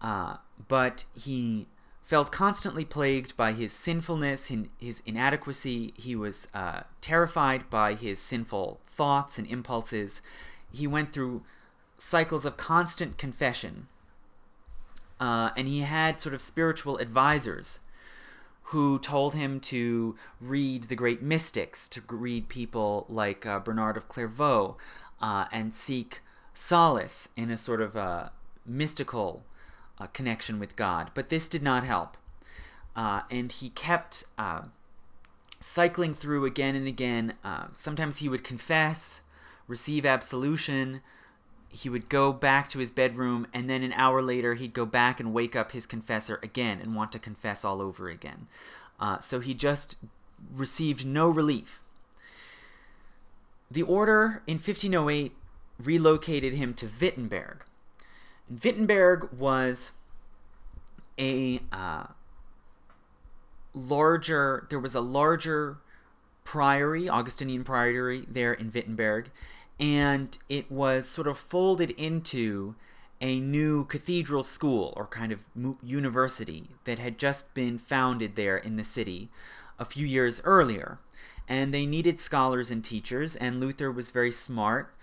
uh, but he felt constantly plagued by his sinfulness, his inadequacy. He was uh, terrified by his sinful thoughts and impulses. He went through cycles of constant confession. Uh, and he had sort of spiritual advisors who told him to read the great mystics, to read people like uh, Bernard of Clairvaux, uh, and seek solace in a sort of uh, mystical uh, connection with God. But this did not help. Uh, and he kept uh, cycling through again and again. Uh, sometimes he would confess, receive absolution. He would go back to his bedroom, and then an hour later, he'd go back and wake up his confessor again and want to confess all over again. Uh, so he just received no relief. The order in 1508 relocated him to Wittenberg, Wittenberg was a uh, larger, there was a larger priory, Augustinian priory there in Wittenberg, and it was sort of folded into a new cathedral school or kind of university that had just been founded there in the city a few years earlier. And they needed scholars and teachers, and Luther was very smart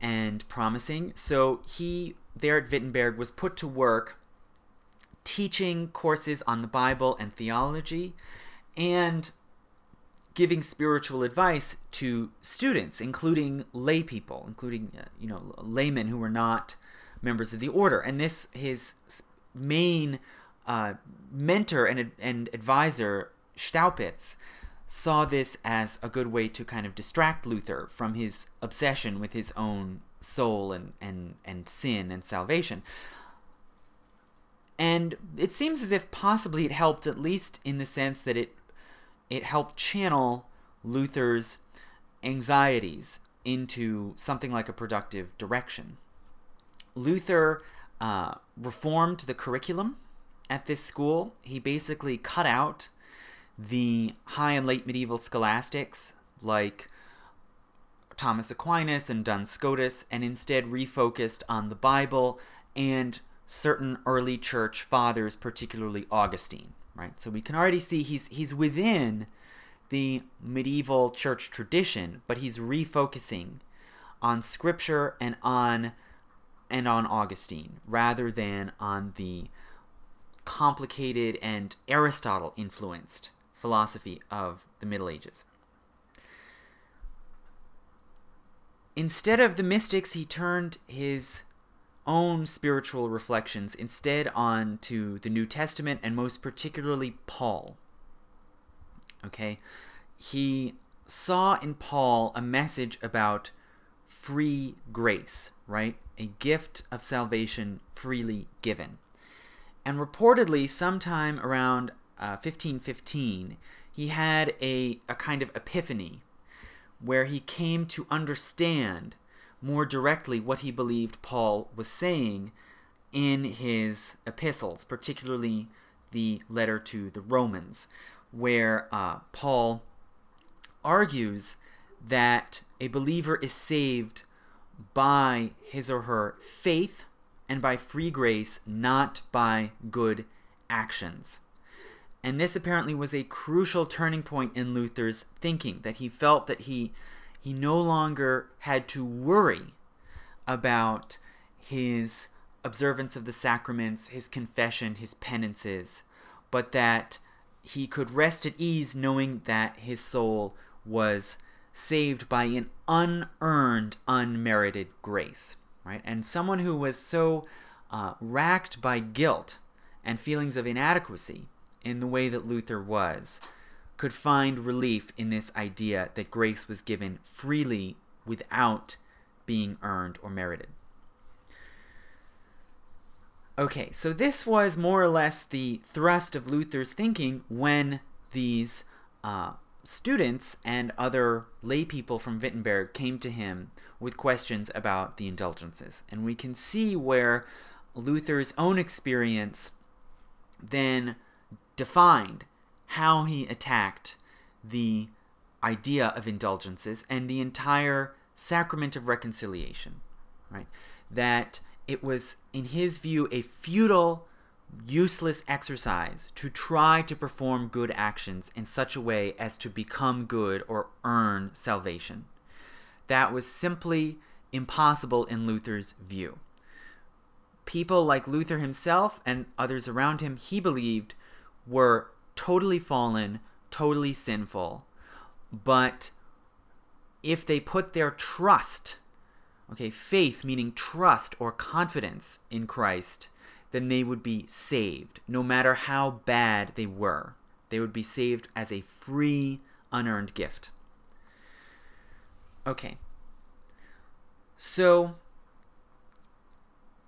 and promising. So he there at Wittenberg was put to work teaching courses on the Bible and theology and giving spiritual advice to students, including lay people, including uh, you know laymen who were not members of the order. And this his main uh, mentor and and advisor Staupitz saw this as a good way to kind of distract Luther from his obsession with his own soul and, and, and sin and salvation. And it seems as if possibly it helped, at least in the sense that it it helped channel Luther's anxieties into something like a productive direction. Luther uh, reformed the curriculum at this school. He basically cut out the high and late medieval scholastics like Thomas Aquinas and Duns Scotus and instead refocused on the Bible and certain early church fathers, particularly Augustine, right? So we can already see he's he's within the medieval church tradition, but he's refocusing on scripture and on and on Augustine rather than on the complicated and Aristotle influenced philosophy of the Middle Ages. Instead of the mystics, he turned his own spiritual reflections instead on to the New Testament and most particularly Paul. Okay? He saw in Paul a message about free grace, right? A gift of salvation freely given. And reportedly, sometime around uh, 1515, he had a, a kind of epiphany where he came to understand more directly what he believed Paul was saying in his epistles, particularly the letter to the Romans, where uh, Paul argues that a believer is saved by his or her faith and by free grace, not by good actions. And this apparently was a crucial turning point in Luther's thinking, that he felt that he, he no longer had to worry about his observance of the sacraments, his confession, his penances, but that he could rest at ease knowing that his soul was saved by an unearned, unmerited grace, right? And someone who was so uh, racked by guilt and feelings of inadequacy in the way that Luther was, could find relief in this idea that grace was given freely without being earned or merited. Okay, so this was more or less the thrust of Luther's thinking when these uh, students and other lay people from Wittenberg came to him with questions about the indulgences. And we can see where Luther's own experience then defined how he attacked the idea of indulgences and the entire sacrament of reconciliation, right? That it was, in his view, a futile, useless exercise to try to perform good actions in such a way as to become good or earn salvation. That was simply impossible in Luther's view. People like Luther himself and others around him, he believed, were totally fallen, totally sinful, but if they put their trust Okay, faith meaning trust or confidence in Christ, then they would be saved, no matter how bad they were. They would be saved as a free, unearned gift. Okay. So,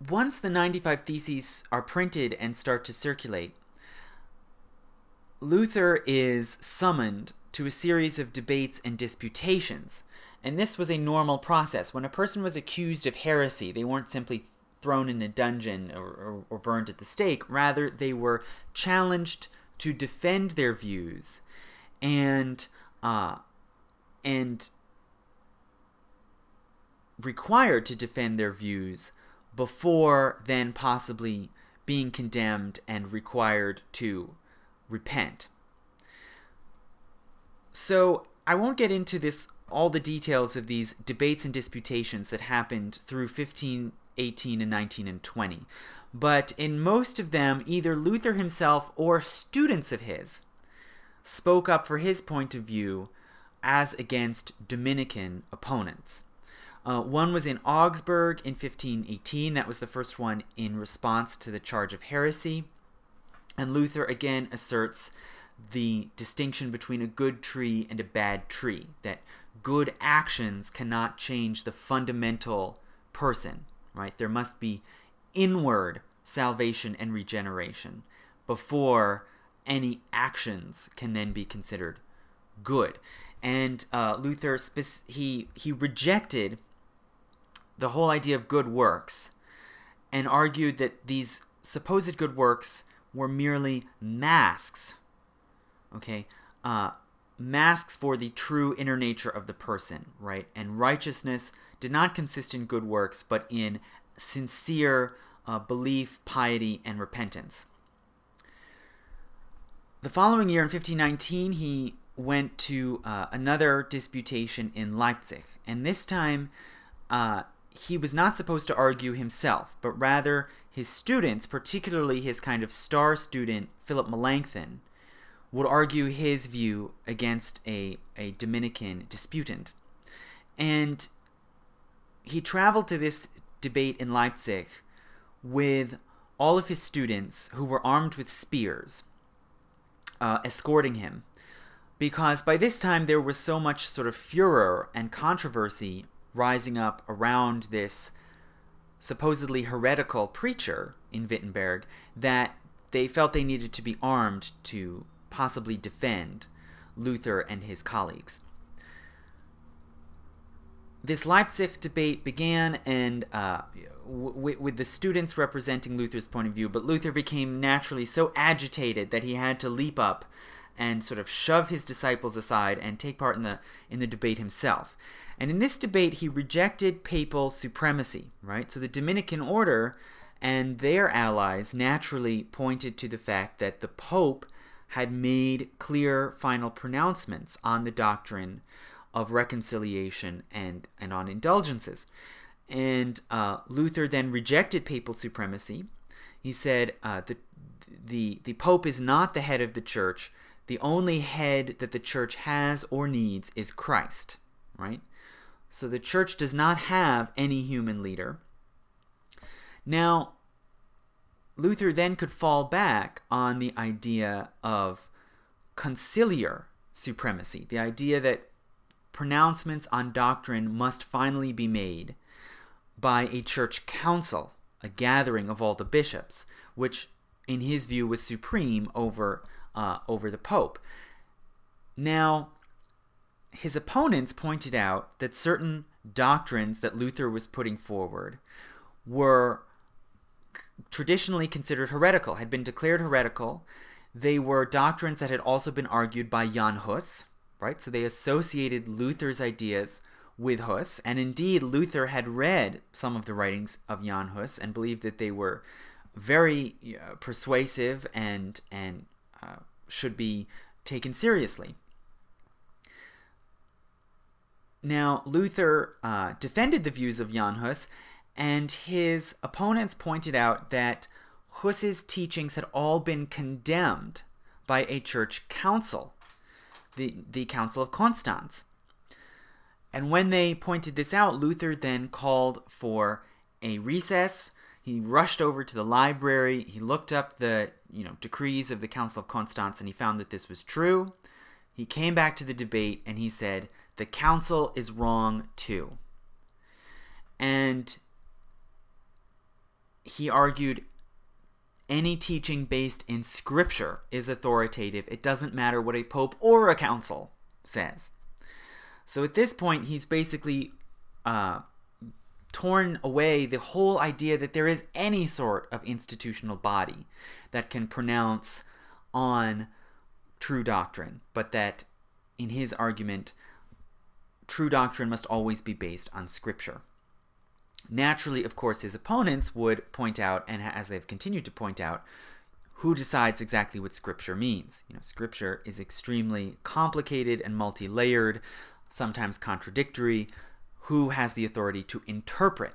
once the 95 Theses are printed and start to circulate, Luther is summoned to a series of debates and disputations and this was a normal process. When a person was accused of heresy, they weren't simply thrown in a dungeon or, or, or burned at the stake. Rather, they were challenged to defend their views and uh, and required to defend their views before then possibly being condemned and required to repent. So I won't get into this all the details of these debates and disputations that happened through 15, 18, and 19 and 20. But in most of them, either Luther himself or students of his spoke up for his point of view as against Dominican opponents. Uh, one was in Augsburg in 1518. That was the first one in response to the charge of heresy. And Luther again asserts the distinction between a good tree and a bad tree, that good actions cannot change the fundamental person, right? There must be inward salvation and regeneration before any actions can then be considered good. And uh, Luther he he rejected the whole idea of good works and argued that these supposed good works were merely masks okay uh, masks for the true inner nature of the person, right? And righteousness did not consist in good works, but in sincere uh, belief, piety, and repentance. The following year, in 1519, he went to uh, another disputation in Leipzig, and this time uh, he was not supposed to argue himself, but rather his students, particularly his kind of star student, Philip Melanchthon, would argue his view against a, a Dominican disputant. And he traveled to this debate in Leipzig with all of his students who were armed with spears, uh, escorting him. Because by this time there was so much sort of furor and controversy rising up around this supposedly heretical preacher in Wittenberg that they felt they needed to be armed to possibly defend Luther and his colleagues. This Leipzig debate began and uh, w- with the students representing Luther's point of view, but Luther became naturally so agitated that he had to leap up and sort of shove his disciples aside and take part in the in the debate himself. And in this debate, he rejected papal supremacy. Right, so the Dominican order and their allies naturally pointed to the fact that the Pope had made clear final pronouncements on the doctrine of reconciliation and, and on indulgences. And uh, Luther then rejected papal supremacy. He said uh, the, the, the Pope is not the head of the church. The only head that the church has or needs is Christ, right? So the church does not have any human leader. Now, Luther then could fall back on the idea of conciliar supremacy, the idea that pronouncements on doctrine must finally be made by a church council a gathering of all the bishops, which in his view was supreme over uh, over the Pope. Now, his opponents pointed out that certain doctrines that Luther was putting forward were traditionally considered heretical, had been declared heretical. They were doctrines that had also been argued by Jan Hus, right? So they associated Luther's ideas with Hus, and indeed Luther had read some of the writings of Jan Hus and believed that they were very uh, persuasive and and uh, should be taken seriously. Now, Luther uh, defended the views of Jan Hus, and his opponents pointed out that Hus's teachings had all been condemned by a church council, the, the Council of Constance. And when they pointed this out, Luther then called for a recess. He rushed over to the library. He looked up the you know decrees of the Council of Constance, and he found that this was true. He came back to the debate and he said, "The council is wrong too." And he argued any teaching based in scripture is authoritative. It doesn't matter what a pope or a council says. So at this point, he's basically uh, torn away the whole idea that there is any sort of institutional body that can pronounce on true doctrine, but that in his argument, true doctrine must always be based on scripture. Naturally, of course, his opponents would point out, and as they've continued to point out, who decides exactly what scripture means. You know, scripture is extremely complicated and multi-layered sometimes contradictory, who has the authority to interpret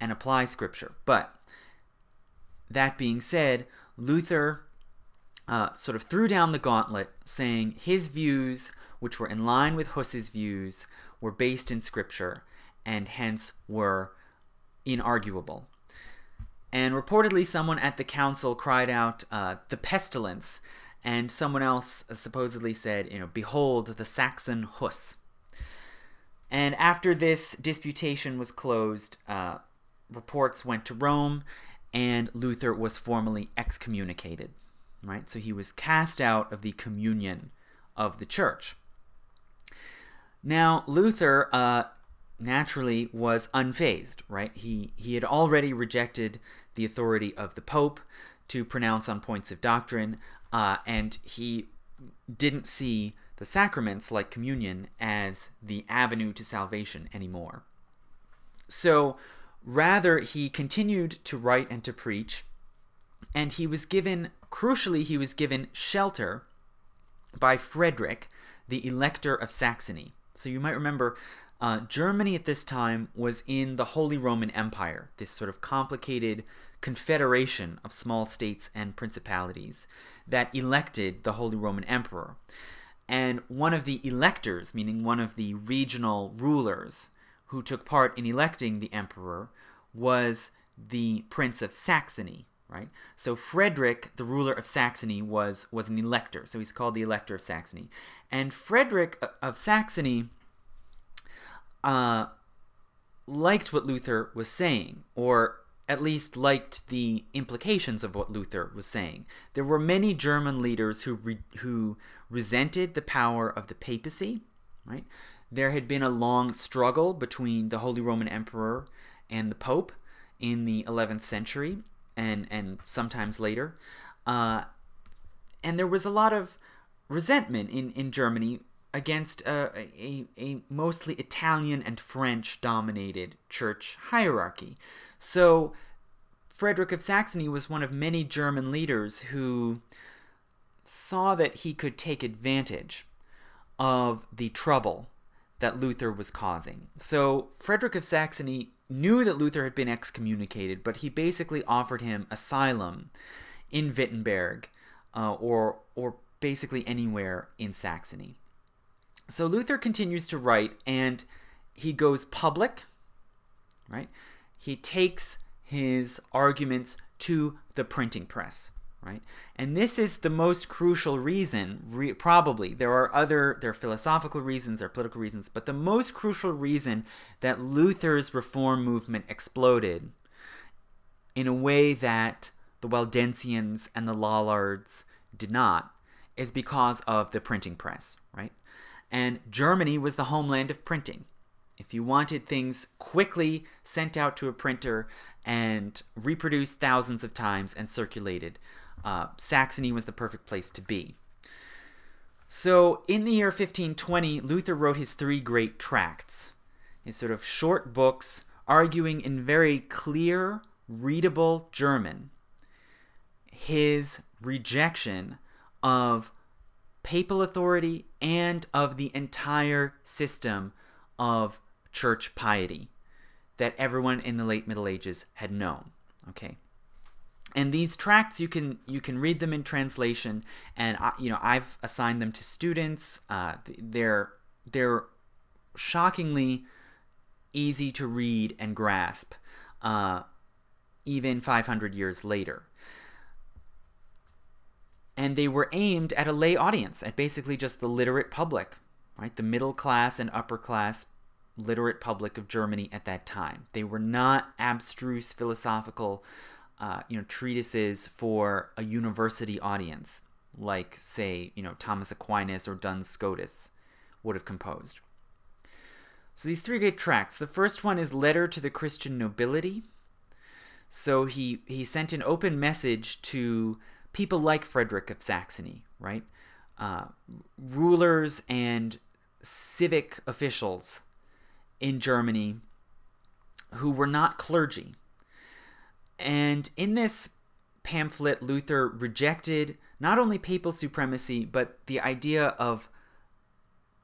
and apply Scripture. But that being said, Luther uh, sort of threw down the gauntlet, saying his views, which were in line with Huss's views, were based in Scripture and hence were inarguable. And reportedly, someone at the council cried out, uh, the pestilence, and someone else supposedly said, you know, behold the Saxon Huss. And after this disputation was closed, uh, reports went to Rome, and Luther was formally excommunicated. Right, so he was cast out of the communion of the church. Now Luther, uh, naturally, was unfazed. Right, he he had already rejected the authority of the Pope to pronounce on points of doctrine, uh, and he didn't see the sacraments, like communion, as the avenue to salvation anymore. So rather, he continued to write and to preach, and he was given, crucially, he was given shelter by Frederick, the Elector of Saxony. So you might remember uh, Germany at this time was in the Holy Roman Empire, this sort of complicated confederation of small states and principalities that elected the Holy Roman Emperor. And one of the electors, meaning one of the regional rulers who took part in electing the emperor, was the Prince of Saxony, right? So Frederick, the ruler of Saxony, was was an elector. So he's called the Elector of Saxony. And Frederick of Saxony uh, liked what Luther was saying, or at least liked the implications of what Luther was saying. There were many German leaders who re- who resented the power of the papacy, right? There had been a long struggle between the Holy Roman Emperor and the Pope in the 11th century and and sometimes later. Uh, and there was a lot of resentment in, in Germany against a, a, a mostly Italian and French dominated church hierarchy. So Frederick of Saxony was one of many German leaders who saw that he could take advantage of the trouble that Luther was causing. So Frederick of Saxony knew that Luther had been excommunicated, but he basically offered him asylum in Wittenberg uh, or or basically anywhere in Saxony. So Luther continues to write and he goes public, right? He takes his arguments to the printing press right and this is the most crucial reason re- probably there are other there are philosophical reasons there are political reasons but the most crucial reason that luther's reform movement exploded in a way that the Waldensians and the Lollards did not is because of the printing press, right? And Germany was the homeland of printing. If you wanted things quickly sent out to a printer and reproduced thousands of times and circulated, uh, Saxony was the perfect place to be. So, in the year 1520, Luther wrote his three great tracts, his sort of short books arguing in very clear, readable German his rejection of papal authority and of the entire system of church piety that everyone in the late Middle Ages had known. Okay. And these tracts you can you can read them in translation, and I, you know I've assigned them to students. Uh, they're they're shockingly easy to read and grasp, uh, even 500 years later. And they were aimed at a lay audience, at basically just the literate public, right? The middle class and upper class literate public of Germany at that time. They were not abstruse philosophical, uh, you know, treatises for a university audience, like say, you know, Thomas Aquinas or Duns Scotus would have composed. So these three great tracts. The first one is Letter to the Christian Nobility. So he he sent an open message to people like Frederick of Saxony, right? Uh, rulers and civic officials in Germany who were not clergy. And in this pamphlet, Luther rejected not only papal supremacy, but the idea of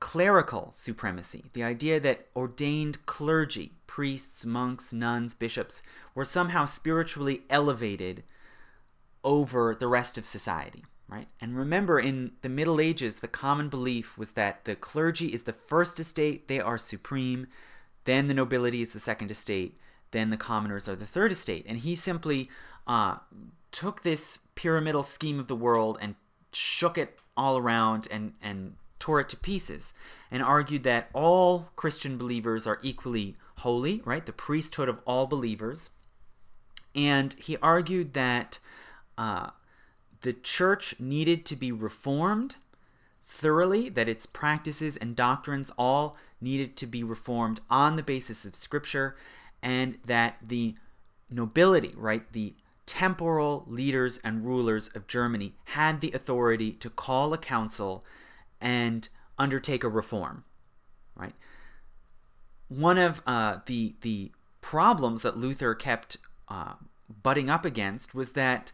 clerical supremacy, the idea that ordained clergy, priests, monks, nuns, bishops, were somehow spiritually elevated over the rest of society, right? And remember, in the Middle Ages, the common belief was that the clergy is the first estate, they are supreme, then the nobility is the second estate, then the commoners are the third estate. And he simply uh, took this pyramidal scheme of the world and shook it all around and, and tore it to pieces and argued that all Christian believers are equally holy, right? The priesthood of all believers. And he argued that uh, the church needed to be reformed thoroughly, that its practices and doctrines all needed to be reformed on the basis of Scripture, and that the nobility, right, the temporal leaders and rulers of Germany had the authority to call a council and undertake a reform, right? One of uh, the the problems that Luther kept uh, butting up against was that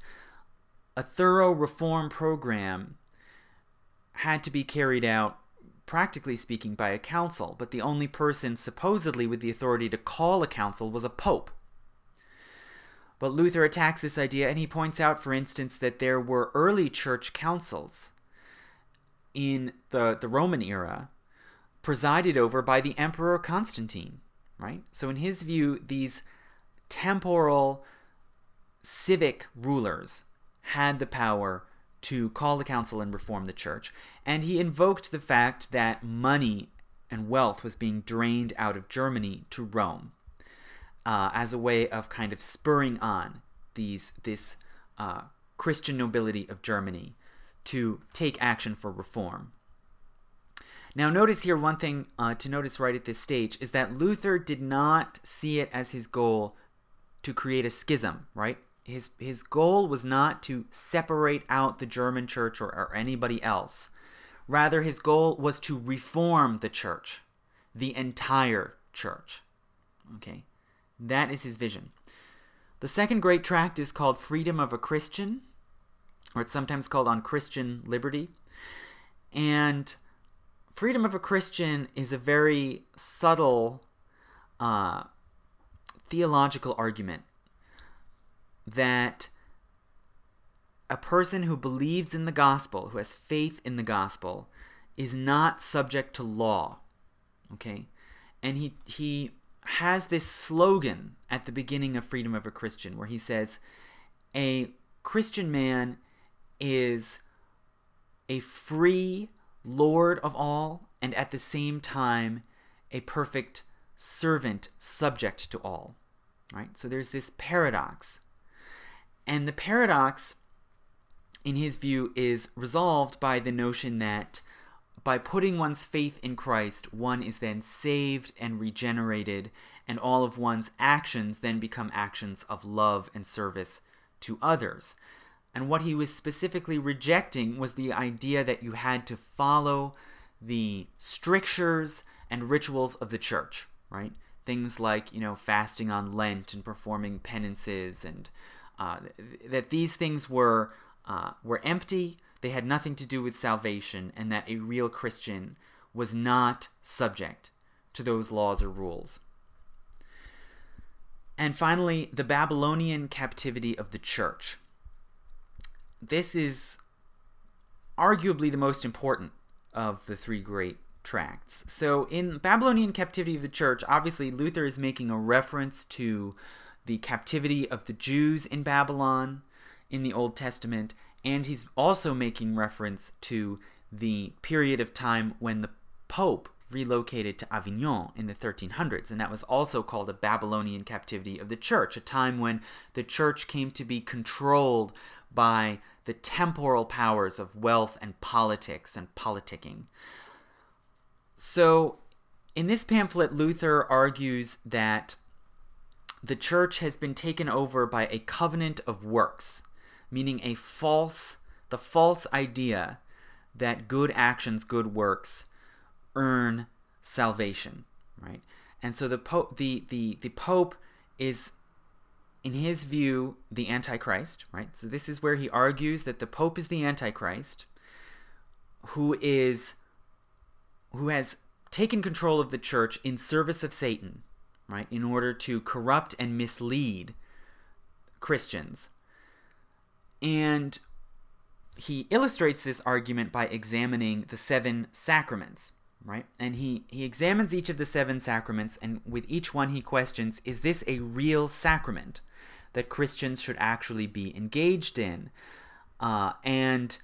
a thorough reform program had to be carried out practically speaking by a council, but the only person supposedly with the authority to call a council was a pope. But Luther attacks this idea and he points out, for instance, that there were early church councils in the, the Roman era presided over by the Emperor Constantine, right? So, in his view, these temporal civic rulers had the power to call the council and reform the church. And he invoked the fact that money and wealth was being drained out of Germany to Rome uh, as a way of kind of spurring on these this uh, Christian nobility of Germany to take action for reform. Now, notice here one thing uh, to notice right at this stage is that Luther did not see it as his goal to create a schism, right? His, his goal was not to separate out the German church or, or anybody else. Rather, his goal was to reform the church, the entire church. Okay? That is his vision. The second great tract is called Freedom of a Christian or it's sometimes called on Christian liberty. And freedom of a Christian is a very subtle uh, theological argument that a person who believes in the gospel, who has faith in the gospel, is not subject to law. Okay? And he he has this slogan at the beginning of Freedom of a Christian where he says, A Christian man is a free Lord of all, and at the same time, a perfect servant subject to all. Right? So there's this paradox And the paradox, in his view, is resolved by the notion that by putting one's faith in Christ, one is then saved and regenerated, and all of one's actions then become actions of love and service to others. And what he was specifically rejecting was the idea that you had to follow the strictures and rituals of the church, right? Things like, you know, fasting on Lent and performing penances, and uh, that these things were uh, were empty they had nothing to do with salvation, and that a real Christian was not subject to those laws or rules. And finally, the Babylonian captivity of the church. This is arguably the most important of the three great tracts. So, in Babylonian captivity of the church, obviously Luther is making a reference to the captivity of the Jews in Babylon in the Old Testament and he's also making reference to the period of time when the Pope relocated to Avignon in the 1300s, and that was also called a Babylonian captivity of the church, a time when the church came to be controlled by the temporal powers of wealth and politics and politicking. So, in this pamphlet, Luther argues that the church has been taken over by a covenant of works meaning a false, the false idea that good actions, good works earn salvation, right? And so the pope, the, the, the pope is, in his view, the Antichrist, right? So this is where he argues that the pope is the Antichrist, who is, who has taken control of the church in service of Satan, right? In order to corrupt and mislead Christians and he illustrates this argument by examining the seven sacraments, right? And he, he examines each of the seven sacraments, and with each one he questions is this a real sacrament that Christians should actually be engaged in? Uh, and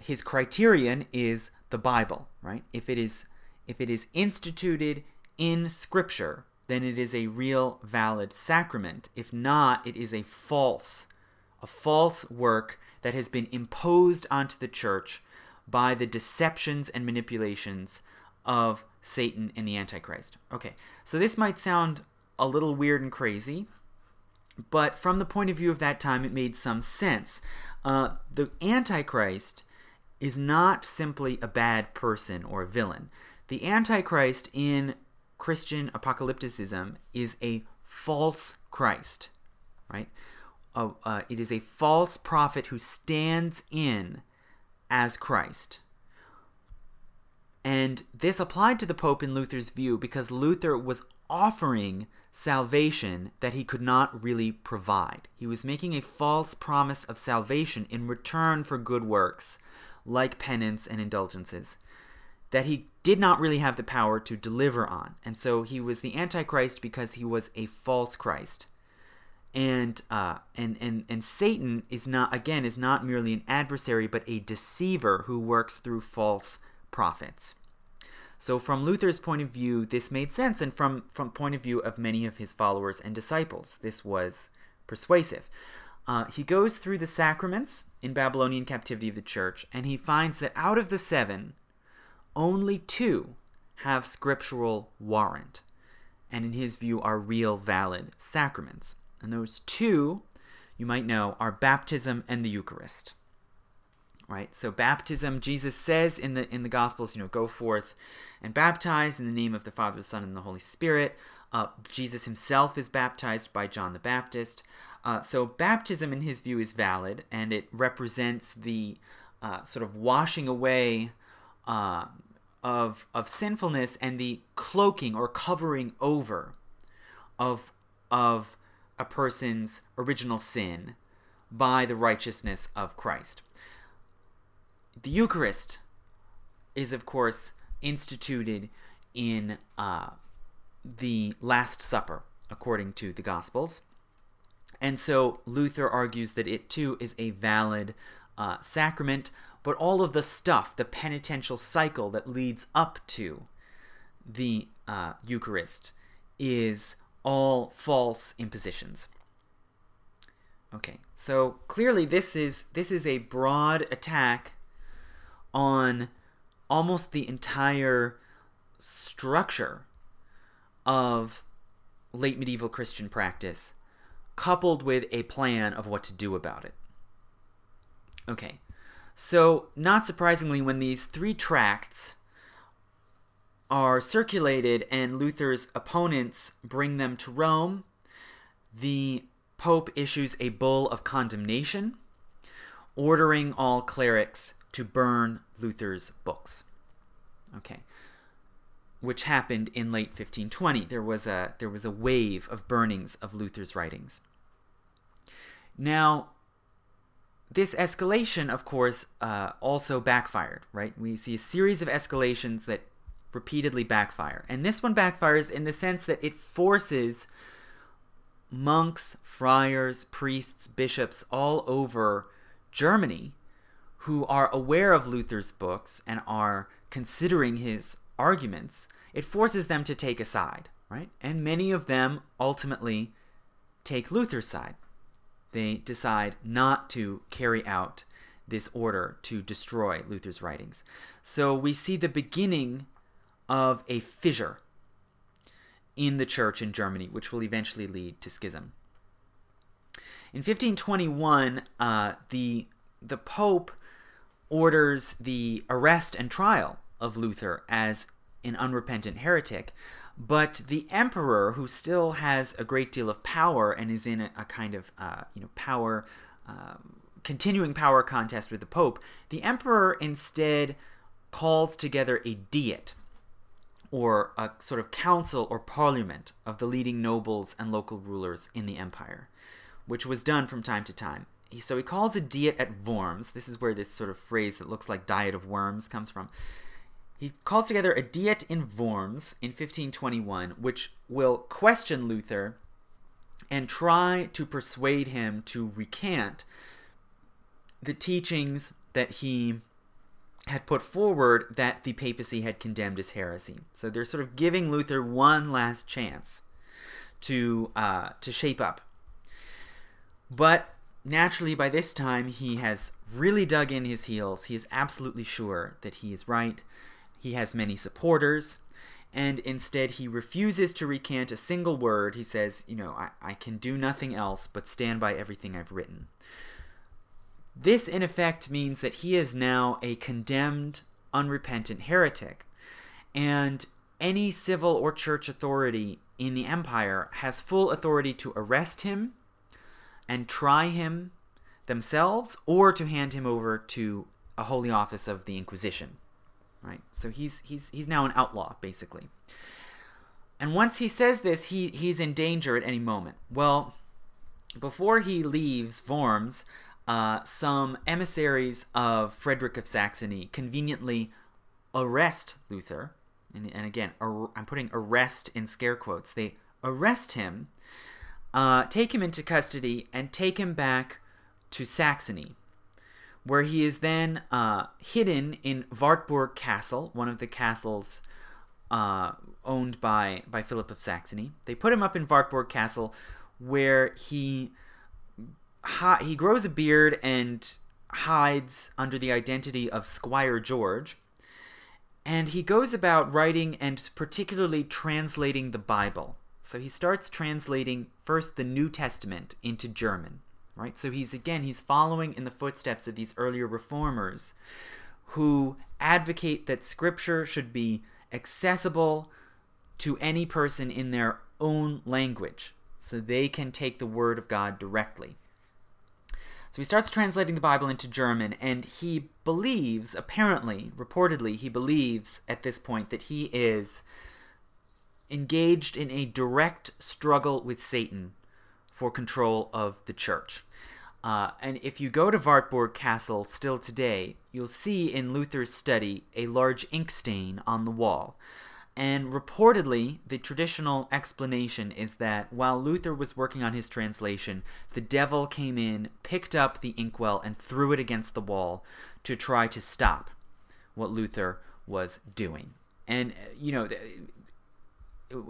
his criterion is the Bible, right? If it is if it is instituted in Scripture, then it is a real valid sacrament. If not, it is a false a false work that has been imposed onto the church by the deceptions and manipulations of Satan and the Antichrist. Okay, so this might sound a little weird and crazy, but from the point of view of that time, it made some sense. Uh, the Antichrist is not simply a bad person or a villain. The Antichrist in Christian apocalypticism is a false Christ, right? a, uh, it is a false prophet who stands in as Christ. And this applied to the Pope in Luther's view because Luther was offering salvation that he could not really provide. He was making a false promise of salvation in return for good works, like penance and indulgences, that he did not really have the power to deliver on. And so he was the Antichrist because he was a false Christ and uh, and and and Satan is not again is not merely an adversary but a deceiver who works through false prophets. So from Luther's point of view, this made sense, and from from point of view of many of his followers and disciples, this was persuasive. Uh, he goes through the sacraments in Babylonian captivity of the church, and he finds that out of the seven, only two have scriptural warrant, and in his view are real valid sacraments. And those two, you might know, are baptism and the Eucharist. Right? So baptism, Jesus says in the in the Gospels, you know, go forth and baptize in the name of the Father, the Son, and the Holy Spirit. Uh, Jesus himself is baptized by John the Baptist. Uh, so baptism, in his view, is valid, and it represents the uh, sort of washing away uh, of of sinfulness and the cloaking or covering over of of a person's original sin by the righteousness of Christ. The Eucharist is, of course, instituted in uh, the Last Supper, according to the Gospels. And so Luther argues that it too is a valid uh, sacrament, but all of the stuff, the penitential cycle that leads up to the uh, Eucharist, is all false impositions. Okay, so clearly this is this is a broad attack on almost the entire structure of late medieval Christian practice, coupled with a plan of what to do about it. Okay, so not surprisingly, when these three tracts are circulated and Luther's opponents bring them to Rome, the Pope issues a bull of condemnation, ordering all clerics to burn Luther's books. Okay. Which happened in late 1520. There was a there was a wave of burnings of Luther's writings. Now, this escalation, of course, uh, also backfired. Right? We see a series of escalations that repeatedly backfire, and this one backfires in the sense that it forces monks, friars, priests, bishops all over Germany who are aware of Luther's books and are considering his arguments, it forces them to take a side, right? And many of them ultimately take Luther's side. They decide not to carry out this order to destroy Luther's writings. So we see the beginning of a fissure in the church in Germany, which will eventually lead to schism. In 1521, uh, the the Pope orders the arrest and trial of Luther as an unrepentant heretic, but the emperor, who still has a great deal of power and is in a, a kind of uh, you know power, um, continuing power contest with the Pope, the emperor instead calls together a diet or a sort of council or parliament of the leading nobles and local rulers in the empire, which was done from time to time. So he calls a diet at Worms. This is where this sort of phrase that looks like diet of worms comes from. He calls together a diet in Worms in 1521, which will question Luther and try to persuade him to recant the teachings that he had put forward that the papacy had condemned as heresy. So they're sort of giving Luther one last chance to uh, to shape up. But naturally, by this time, he has really dug in his heels. He is absolutely sure that he is right. He has many supporters, and instead he refuses to recant a single word. He says, You know, I, I can do nothing else but stand by everything I've written. This, in effect, means that he is now a condemned, unrepentant heretic. And any civil or church authority in the empire has full authority to arrest him and try him themselves or to hand him over to a holy office of the Inquisition. Right? So he's he's he's now an outlaw, basically. And once he says this, he he's in danger at any moment. Well, before he leaves Worms, uh, some emissaries of Frederick of Saxony conveniently arrest Luther. And, and again, ar- I'm putting arrest in scare quotes. They arrest him, uh, take him into custody, and take him back to Saxony, where he is then uh, hidden in Wartburg Castle, one of the castles uh, owned by, by Philip of Saxony. They put him up in Wartburg Castle, where he he grows a beard and hides under the identity of Squire George. And he goes about writing and particularly translating the Bible. So he starts translating first the New Testament into German, right? So he's again he's following in the footsteps of these earlier reformers who advocate that scripture should be accessible to any person in their own language so they can take the word of God directly. So he starts translating the Bible into German, and he believes, apparently, reportedly, he believes at this point that he is engaged in a direct struggle with Satan for control of the church. Uh, and if you go to Wartburg Castle still today, you'll see in Luther's study a large ink stain on the wall. And reportedly, the traditional explanation is that while Luther was working on his translation, the devil came in, picked up the inkwell, and threw it against the wall to try to stop what Luther was doing. And, you know,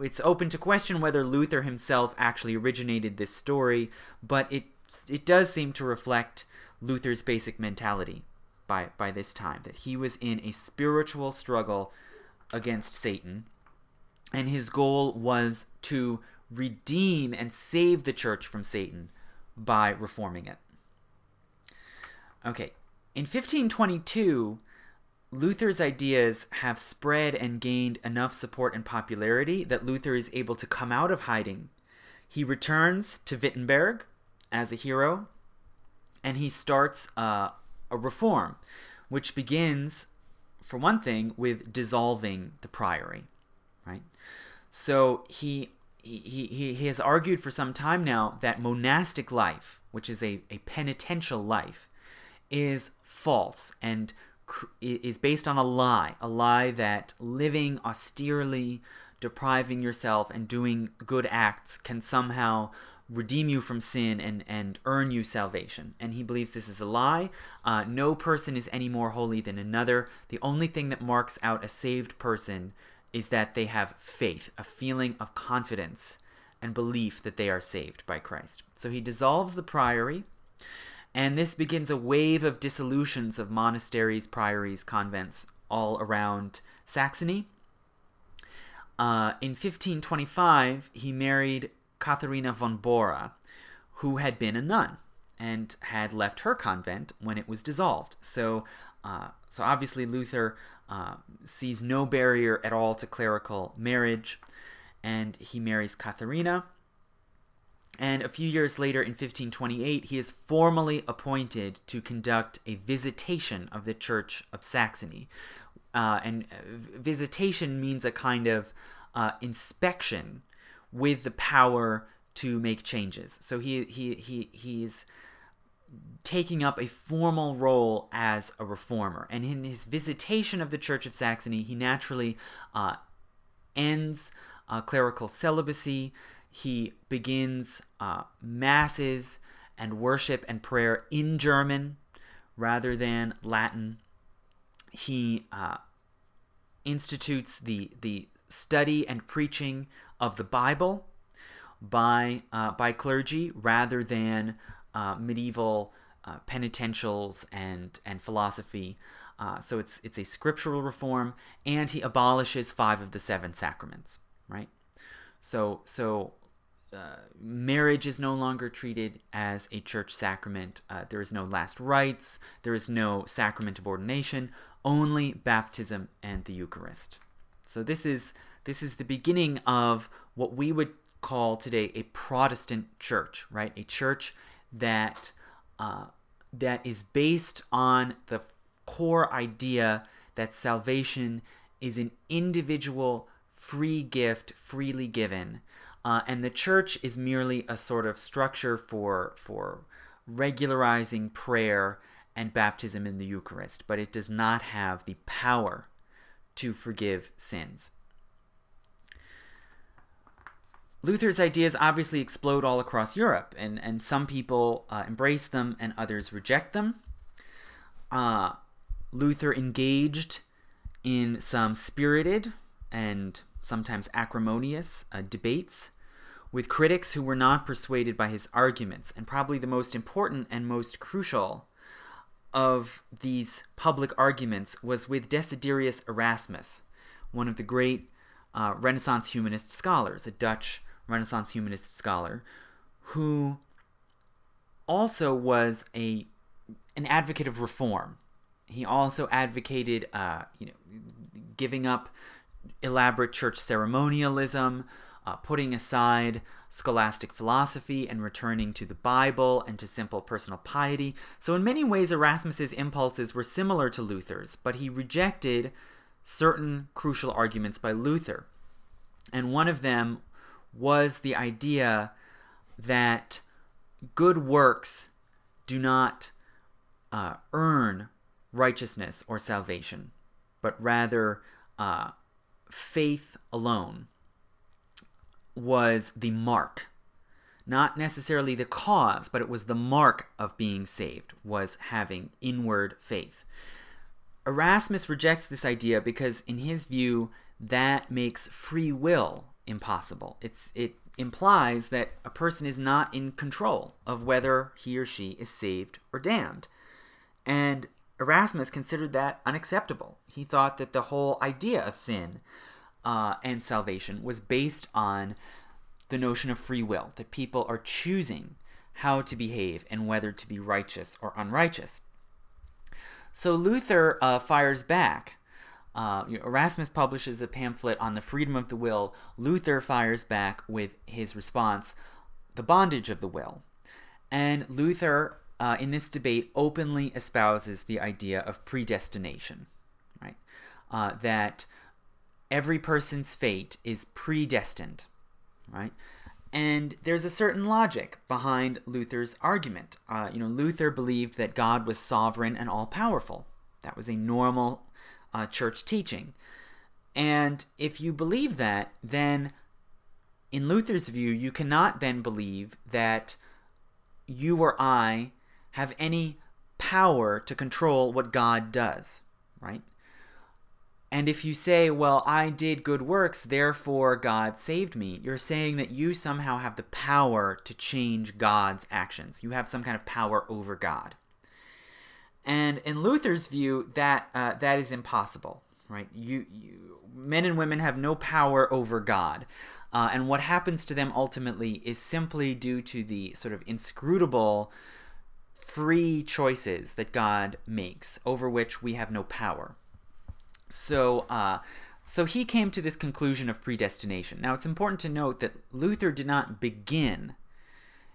it's open to question whether Luther himself actually originated this story, but it it does seem to reflect Luther's basic mentality by by this time that he was in a spiritual struggle against Satan and his goal was to redeem and save the church from Satan by reforming it. Okay, in 1522, Luther's ideas have spread and gained enough support and popularity that Luther is able to come out of hiding. He returns to Wittenberg as a hero, and he starts uh, a reform, which begins, for one thing, with dissolving the priory. Right. So he he, he, he has argued for some time now that monastic life, which is a, a penitential life, is false and is based on a lie, a lie that living austerely, depriving yourself, and doing good acts can somehow redeem you from sin and, and earn you salvation. And he believes this is a lie. Uh, no person is any more holy than another. The only thing that marks out a saved person is that they have faith, a feeling of confidence and belief that they are saved by Christ. So he dissolves the priory, and this begins a wave of dissolutions of monasteries, priories, convents all around Saxony. Uh, in 1525, he married Katharina von Bora, who had been a nun and had left her convent when it was dissolved. So, uh, so obviously Luther uh, sees no barrier at all to clerical marriage, and he marries Katharina. And a few years later, in 1528, he is formally appointed to conduct a visitation of the Church of Saxony. Uh, and uh, visitation means a kind of uh, inspection with the power to make changes. So he he he he's taking up a formal role as a reformer. And in his visitation of the Church of Saxony, he naturally uh, ends uh, clerical celibacy. He begins uh, masses and worship and prayer in German rather than Latin. He uh, institutes the, the study and preaching of the Bible by, uh, by clergy rather than uh, medieval uh, penitentials and and philosophy. Uh, so it's it's a scriptural reform, and he abolishes five of the seven sacraments. Right. So so. Uh, marriage is no longer treated as a church sacrament. Uh, there is no last rites. There is no sacrament of ordination. Only baptism and the Eucharist. So this is this is the beginning of what we would call today a Protestant church, right? A church that uh, that is based on the core idea that salvation is an individual free gift freely given uh, and the church is merely a sort of structure for for regularizing prayer and baptism in the Eucharist, but it does not have the power to forgive sins. Luther's ideas obviously explode all across Europe, and, and some people uh, embrace them and others reject them. Uh, Luther engaged in some spirited and sometimes acrimonious uh, debates with critics who were not persuaded by his arguments, and probably the most important and most crucial of these public arguments was with Desiderius Erasmus, one of the great uh, Renaissance humanist scholars, a Dutch Renaissance humanist scholar, who also was a an advocate of reform. He also advocated, uh, you know, giving up elaborate church ceremonialism, uh, putting aside scholastic philosophy and returning to the Bible and to simple personal piety. So, in many ways, Erasmus's impulses were similar to Luther's, but he rejected certain crucial arguments by Luther. And one of them was the idea that good works do not uh, earn righteousness or salvation, but rather uh, faith alone was the mark. Not necessarily the cause, but it was the mark of being saved, was having inward faith. Erasmus rejects this idea because, in his view, that makes free will impossible. It's it implies that a person is not in control of whether he or she is saved or damned. And Erasmus considered that unacceptable. He thought that the whole idea of sin uh, and salvation was based on the notion of free will, that people are choosing how to behave and whether to be righteous or unrighteous. So Luther uh, fires back. Uh, Erasmus publishes a pamphlet on the freedom of the will. Luther fires back with his response, The Bondage of the Will. And Luther, uh, in this debate, openly espouses the idea of predestination, right? Uh, that every person's fate is predestined, right? And there's a certain logic behind Luther's argument. Uh, you know, Luther believed that God was sovereign and all powerful. That was a normal uh, church teaching. And if you believe that, then in Luther's view, you cannot then believe that you or I have any power to control what God does, right? And if you say, well, I did good works, therefore God saved me, you're saying that you somehow have the power to change God's actions. You have some kind of power over God. And in Luther's view, that uh, that is impossible, right? You, you, men and women have no power over God. Uh, and what happens to them ultimately is simply due to the sort of inscrutable free choices that God makes, over which we have no power. So, uh, so he came to this conclusion of predestination. Now, it's important to note that Luther did not begin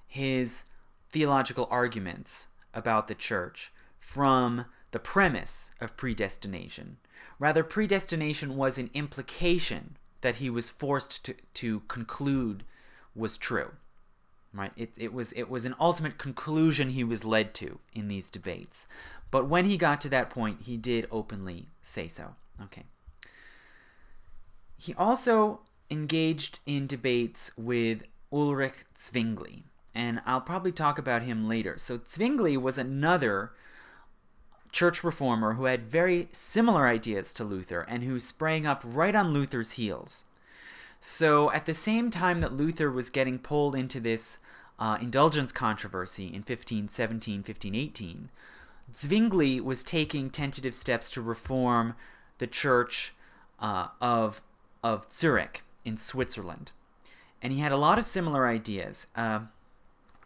his theological arguments about the church from the premise of predestination. Rather, predestination was an implication that he was forced to, to conclude was true. Right? It, it was it was an ultimate conclusion he was led to in these debates. But when he got to that point, he did openly say so. Okay. He also engaged in debates with Ulrich Zwingli, and I'll probably talk about him later. So, Zwingli was another church reformer who had very similar ideas to Luther and who sprang up right on Luther's heels. So, at the same time that Luther was getting pulled into this uh, indulgence controversy in 1517, 1518, Zwingli was taking tentative steps to reform the church uh, of of Zurich in Switzerland, and he had a lot of similar ideas. Uh,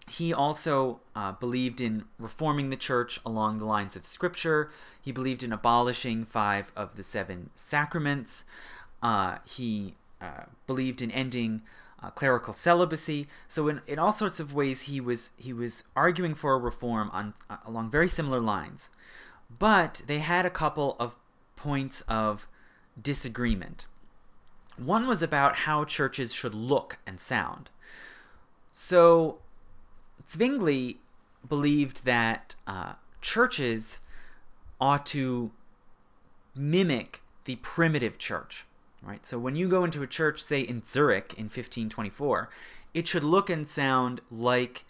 he also uh, believed in reforming the church along the lines of Scripture. He believed in abolishing five of the seven sacraments. Uh, he uh, believed in ending uh, clerical celibacy. So in, in all sorts of ways, he was he was arguing for a reform on along very similar lines. But they had a couple of points of disagreement. One was about how churches should look and sound. So, Zwingli believed that uh, churches ought to mimic the primitive church, right? So, when you go into a church, say in Zurich in 1524, it should look and sound like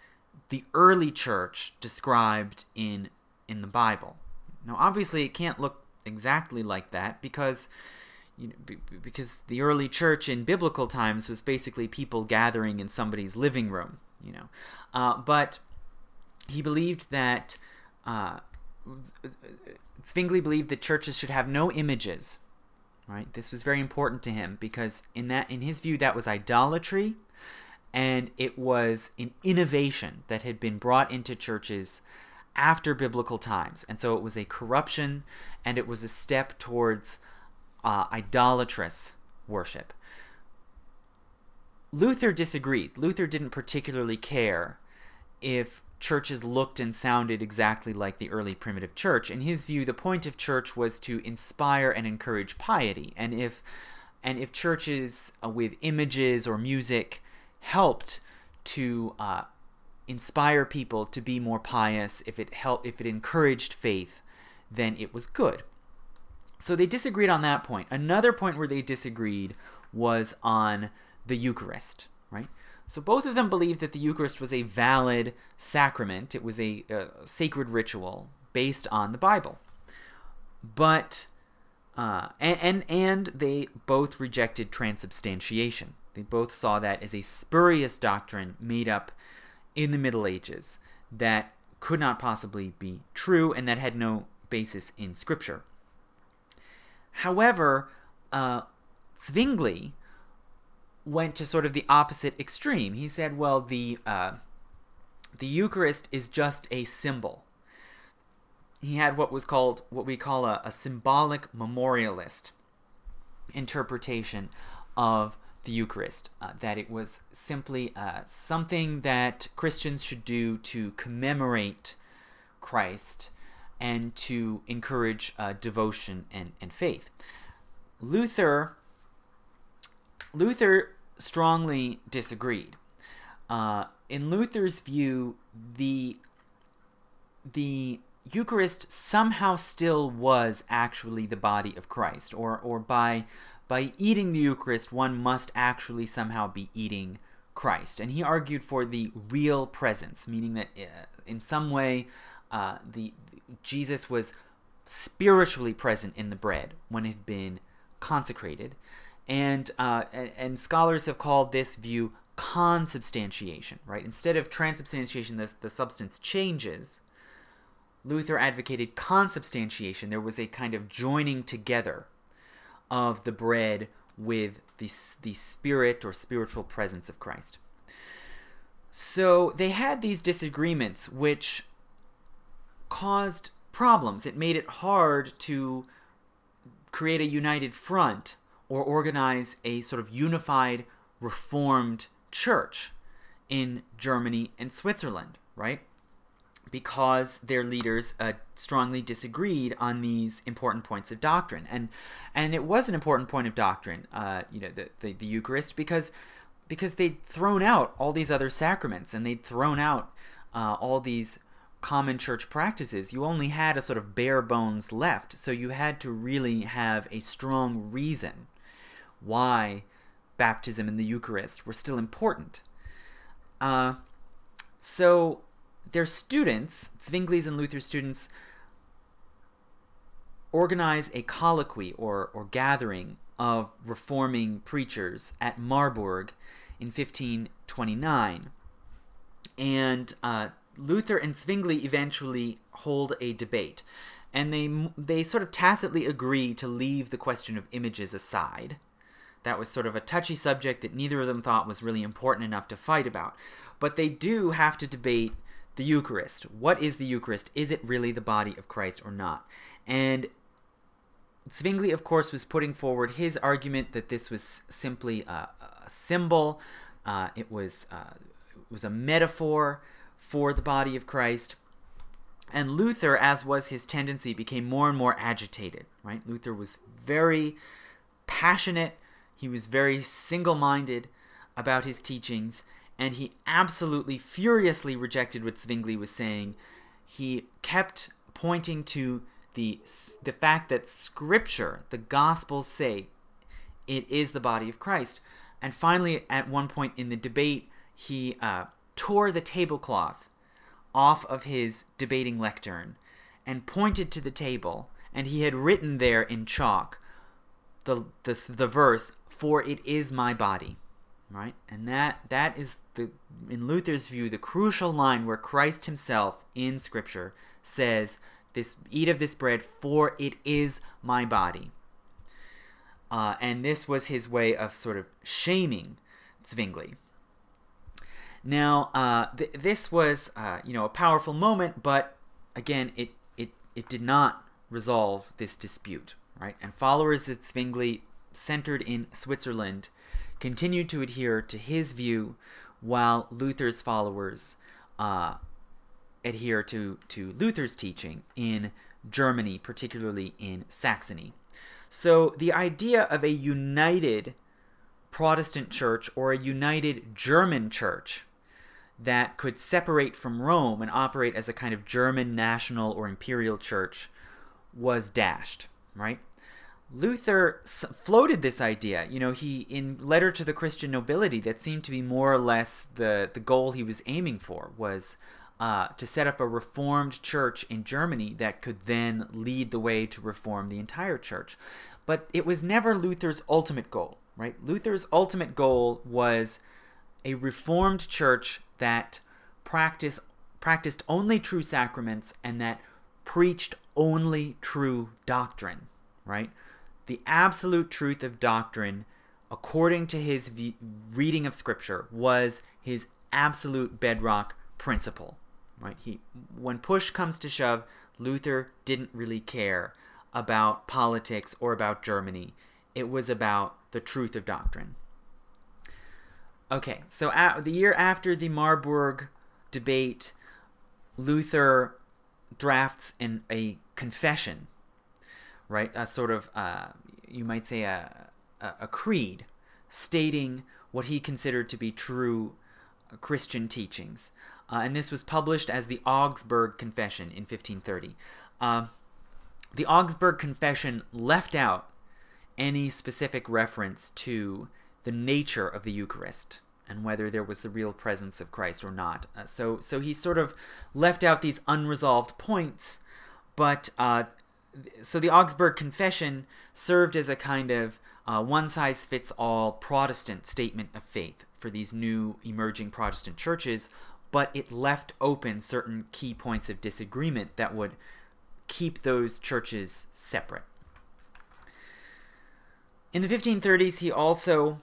the early church described in in the Bible. Now, obviously, it can't look exactly like that because you know, because the early church in biblical times was basically people gathering in somebody's living room, you know. Uh, but he believed that uh, Zwingli believed that churches should have no images. Right, this was very important to him because in that, in his view, that was idolatry, and it was an innovation that had been brought into churches after biblical times. And so it was a corruption and it was a step towards uh, idolatrous worship. Luther disagreed. Luther didn't particularly care if churches looked and sounded exactly like the early primitive church. In his view, the point of church was to inspire and encourage piety. And if and if churches uh, with images or music helped to uh, inspire people to be more pious, if it helped, if it encouraged faith, then it was good. So they disagreed on that point. Another point where they disagreed was on the Eucharist, right? So both of them believed that the Eucharist was a valid sacrament. It was a, a sacred ritual based on the Bible. But uh, and, and and they both rejected transubstantiation. They both saw that as a spurious doctrine made up in the Middle Ages that could not possibly be true and that had no basis in Scripture. However, uh, Zwingli went to sort of the opposite extreme. He said, well, the, uh, the Eucharist is just a symbol. He had what was called, what we call a, a symbolic memorialist interpretation of the Eucharist, uh, that it was simply uh, something that Christians should do to commemorate Christ and to encourage uh, devotion and, and faith. Luther Luther strongly disagreed. Uh, in Luther's view, the the Eucharist somehow still was actually the body of Christ, or or by by eating the Eucharist, one must actually somehow be eating Christ. And he argued for the real presence, meaning that uh, in some way, uh, the Jesus was spiritually present in the bread when it had been consecrated, and, uh, and, and scholars have called this view consubstantiation, right? Instead of transubstantiation, the, the substance changes. Luther advocated consubstantiation. There was a kind of joining together of the bread with the, the spirit or spiritual presence of Christ. So they had these disagreements, which caused problems. It made it hard to create a united front or organize a sort of unified reformed church in Germany and Switzerland, right? Because their leaders uh, strongly disagreed on these important points of doctrine, and and it was an important point of doctrine, uh, you know, the, the, the Eucharist, because because they'd thrown out all these other sacraments and they'd thrown out uh, all these common church practices, you only had a sort of bare bones left. So you had to really have a strong reason why baptism and the Eucharist were still important. Uh, so their students, Zwingli's and Luther's students, organize a colloquy or, or gathering of reforming preachers at Marburg in 1529. And uh, Luther and Zwingli eventually hold a debate. And they, they sort of tacitly agree to leave the question of images aside that was sort of a touchy subject that neither of them thought was really important enough to fight about. But they do have to debate the Eucharist. What is the Eucharist? Is it really the body of Christ or not? And Zwingli, of course, was putting forward his argument that this was simply a, a symbol. Uh, it was uh, it was a metaphor for the body of Christ. And Luther, as was his tendency, became more and more agitated. Right? Luther was very passionate he was very single minded about his teachings, and he absolutely furiously rejected what Zwingli was saying. He kept pointing to the, the fact that Scripture, the Gospels say, it is the body of Christ. And finally, at one point in the debate, he uh, tore the tablecloth off of his debating lectern and pointed to the table, and he had written there in chalk the, the, the verse, for it is my body right? And that that is the in luther's view the crucial line where christ himself in scripture says this eat of this bread for it is my body. Uh, and this was his way of sort of shaming zwingli. Now uh, th- this was uh, you know a powerful moment but again it it it did not resolve this dispute right? And followers of zwingli centered in Switzerland, continued to adhere to his view, while Luther's followers uh, adhere to, to Luther's teaching in Germany, particularly in Saxony. So the idea of a united Protestant church or a united German church that could separate from Rome and operate as a kind of German national or imperial church was dashed, right? Luther floated this idea. You know, he in letter to the Christian nobility that seemed to be more or less the the goal he was aiming for was uh, to set up a reformed church in Germany that could then lead the way to reform the entire church. But it was never Luther's ultimate goal, right? Luther's ultimate goal was a reformed church that practice, practiced only true sacraments and that preached only true doctrine, right? The absolute truth of doctrine, according to his v- reading of Scripture, was his absolute bedrock principle, right? He, when push comes to shove, Luther didn't really care about politics or about Germany. It was about the truth of doctrine. Okay, so at, the year after the Marburg debate, Luther drafts in a confession, right? A sort of, uh, you might say, a, a, a creed stating what he considered to be true Christian teachings. Uh, and this was published as the Augsburg Confession in 1530. Uh, the Augsburg Confession left out any specific reference to the nature of the Eucharist and whether there was the real presence of Christ or not. Uh, so, so he sort of left out these unresolved points, but uh, so the Augsburg Confession served as a kind of uh, one size fits all Protestant statement of faith for these new emerging Protestant churches, but it left open certain key points of disagreement that would keep those churches separate. In the 1530s, he also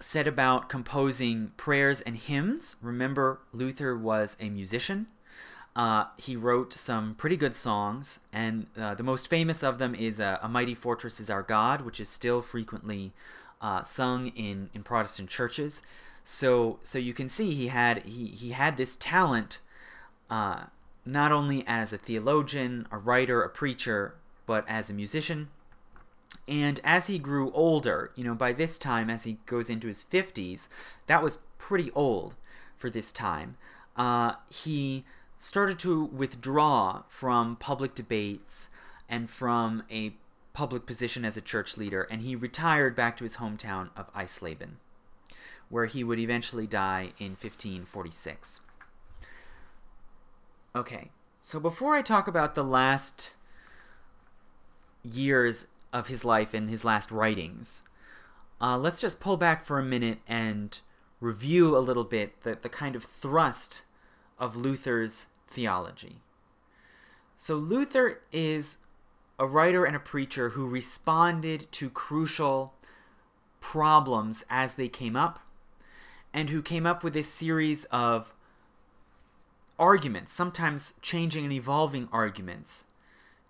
set about composing prayers and hymns. Remember, Luther was a musician. Uh, he wrote some pretty good songs, and uh, the most famous of them is uh, "A Mighty Fortress Is Our God," which is still frequently uh, sung in, in Protestant churches. So, so you can see he had he, he had this talent, uh, not only as a theologian, a writer, a preacher, but as a musician. And as he grew older, you know, by this time, as he goes into his 50s, that was pretty old for this time, he started to withdraw from public debates and from a public position as a church leader, and he retired back to his hometown of Eisleben, where he would eventually die in 1546. Okay, so before I talk about the last years of his life and his last writings. Uh, let's just pull back for a minute and review a little bit the, the kind of thrust of Luther's theology. So, Luther is a writer and a preacher who responded to crucial problems as they came up, and who came up with a series of arguments, sometimes changing and evolving arguments,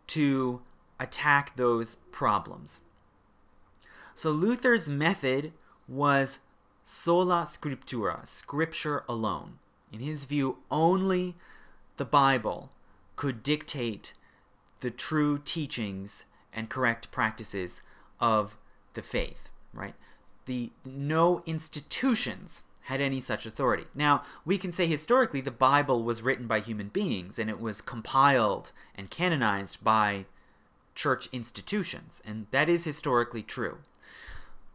to attack those problems. So Luther's method was sola scriptura, scripture alone. In his view, only the Bible could dictate the true teachings and correct practices of the faith, right? The no institutions had any such authority. Now, we can say historically the Bible was written by human beings and it was compiled and canonized by church institutions, and that is historically true.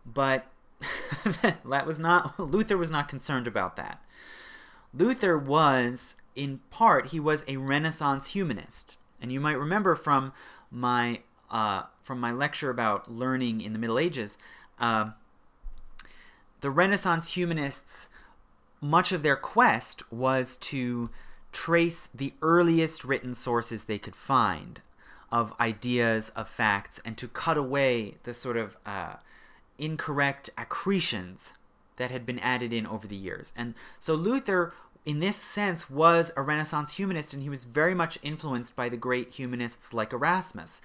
But that was not Luther was not concerned about that. Luther was in part he was a Renaissance humanist, and you might remember from my uh, from my lecture about learning in the Middle Ages, uh, the Renaissance humanists much of their quest was to trace the earliest written sources they could find of ideas, of facts, and to cut away the sort of uh, incorrect accretions that had been added in over the years. And so Luther, in this sense, was a Renaissance humanist, and he was very much influenced by the great humanists like Erasmus.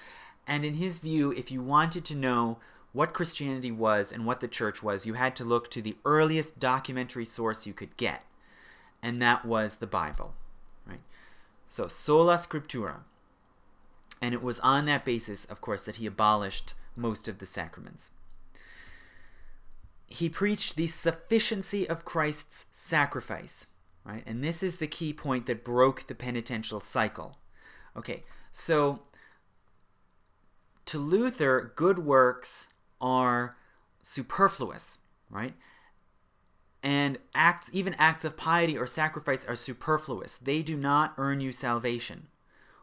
And in his view, if you wanted to know what Christianity was and what the church was, you had to look to the earliest documentary source you could get, and that was the Bible. Right? So, sola scriptura. And it was on that basis, of course, that he abolished most of the sacraments. He preached the sufficiency of Christ's sacrifice, right? And this is the key point that broke the penitential cycle. Okay, so to Luther, good works are superfluous, right? And acts, even acts of piety or sacrifice, are superfluous. They do not earn you salvation.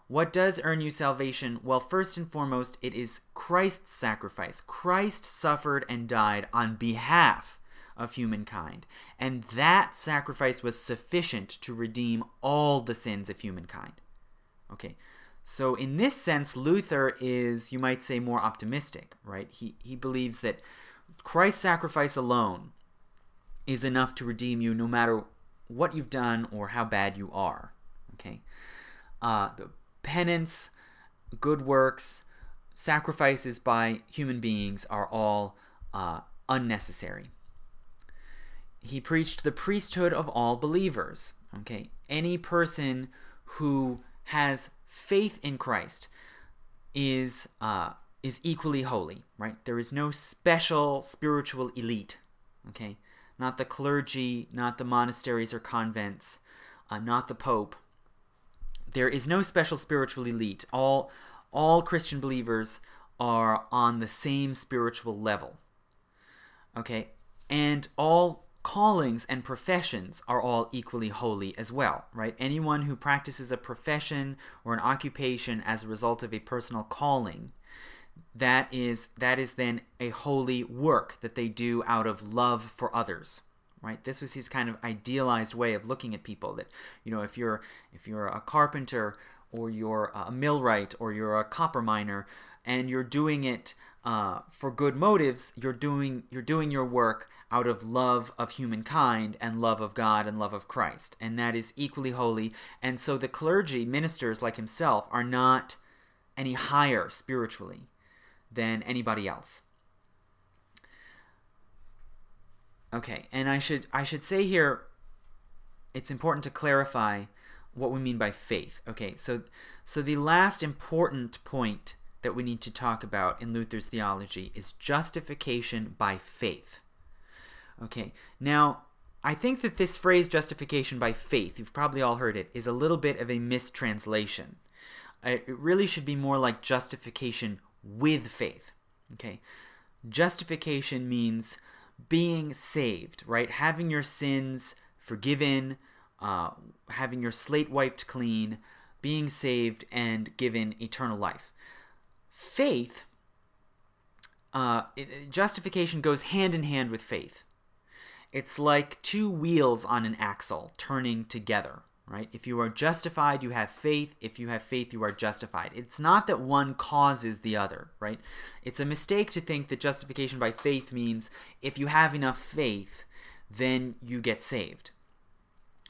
What does earn you salvation? Well, first and foremost, it is Christ's sacrifice. Christ suffered and died on behalf of humankind. And that sacrifice was sufficient to redeem all the sins of humankind. Okay, so in this sense, Luther is, you might say, more optimistic, right? He, he believes that Christ's sacrifice alone is enough to redeem you no matter what you've done or how bad you are. Okay? Uh, the penance, good works, sacrifices by human beings are all uh, unnecessary. He preached the priesthood of all believers. Okay? Any person who has faith in Christ is uh, is equally holy, right? There is no special spiritual elite, okay? Not the clergy, not the monasteries or convents, uh, not the pope. There is no special spiritual elite. All all Christian believers are on the same spiritual level. Okay? And all callings and professions are all equally holy as well, right? Anyone who practices a profession or an occupation as a result of a personal calling, that is that is then a holy work that they do out of love for others. Right? This was his kind of idealized way of looking at people that, you know, if you're if you're a carpenter or you're a millwright or you're a copper miner and you're doing it uh, for good motives, you're doing you're doing your work out of love of humankind and love of God and love of Christ, and that is equally holy. And so the clergy, ministers like himself, are not any higher spiritually than anybody else. Okay, and I should I should say here, it's important to clarify what we mean by faith. Okay, so so the last important point that we need to talk about in Luther's theology is justification by faith. Okay, now I think that this phrase justification by faith, you've probably all heard it, is a little bit of a mistranslation. It really should be more like justification with faith. Okay, justification means being saved, right? Having your sins forgiven, uh, having your slate wiped clean, being saved, and given eternal life faith, uh, justification goes hand in hand with faith. It's like two wheels on an axle turning together, right? If you are justified, you have faith. If you have faith, you are justified. It's not that one causes the other, right? It's a mistake to think that justification by faith means if you have enough faith, then you get saved.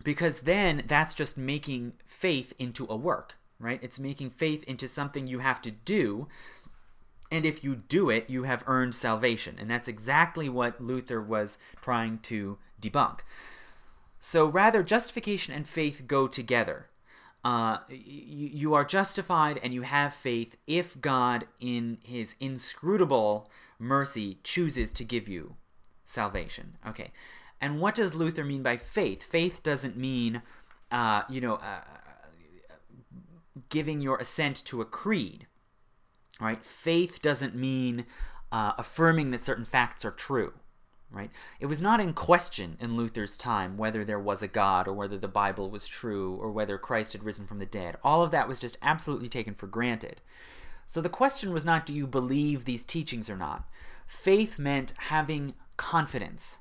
Because then that's just making faith into a work right? It's making faith into something you have to do. And if you do it, you have earned salvation. And that's exactly what Luther was trying to debunk. So rather, justification and faith go together. Uh, you, you are justified and you have faith if God, in his inscrutable mercy, chooses to give you salvation. Okay. And what does Luther mean by faith? Faith doesn't mean, uh, you know, uh, giving your assent to a creed. Right? Faith doesn't mean uh, affirming that certain facts are true. Right? It was not in question in Luther's time whether there was a God or whether the Bible was true or whether Christ had risen from the dead. All of that was just absolutely taken for granted. So the question was not do you believe these teachings or not? Faith meant having confidence,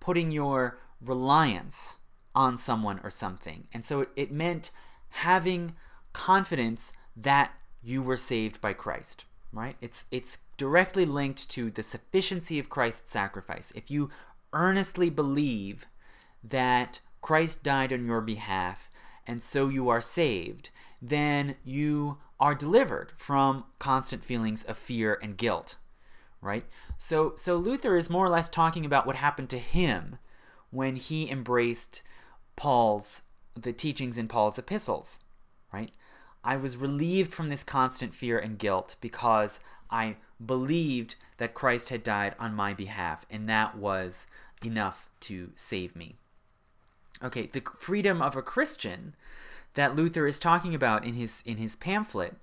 putting your reliance on someone or something. And so it, it meant having confidence that you were saved by Christ, right? It's it's directly linked to the sufficiency of Christ's sacrifice. If you earnestly believe that Christ died on your behalf and so you are saved, then you are delivered from constant feelings of fear and guilt, right? So so Luther is more or less talking about what happened to him when he embraced Paul's the teachings in Paul's epistles, right? I was relieved from this constant fear and guilt because I believed that Christ had died on my behalf, and that was enough to save me. Okay, the freedom of a Christian that Luther is talking about in his in his pamphlet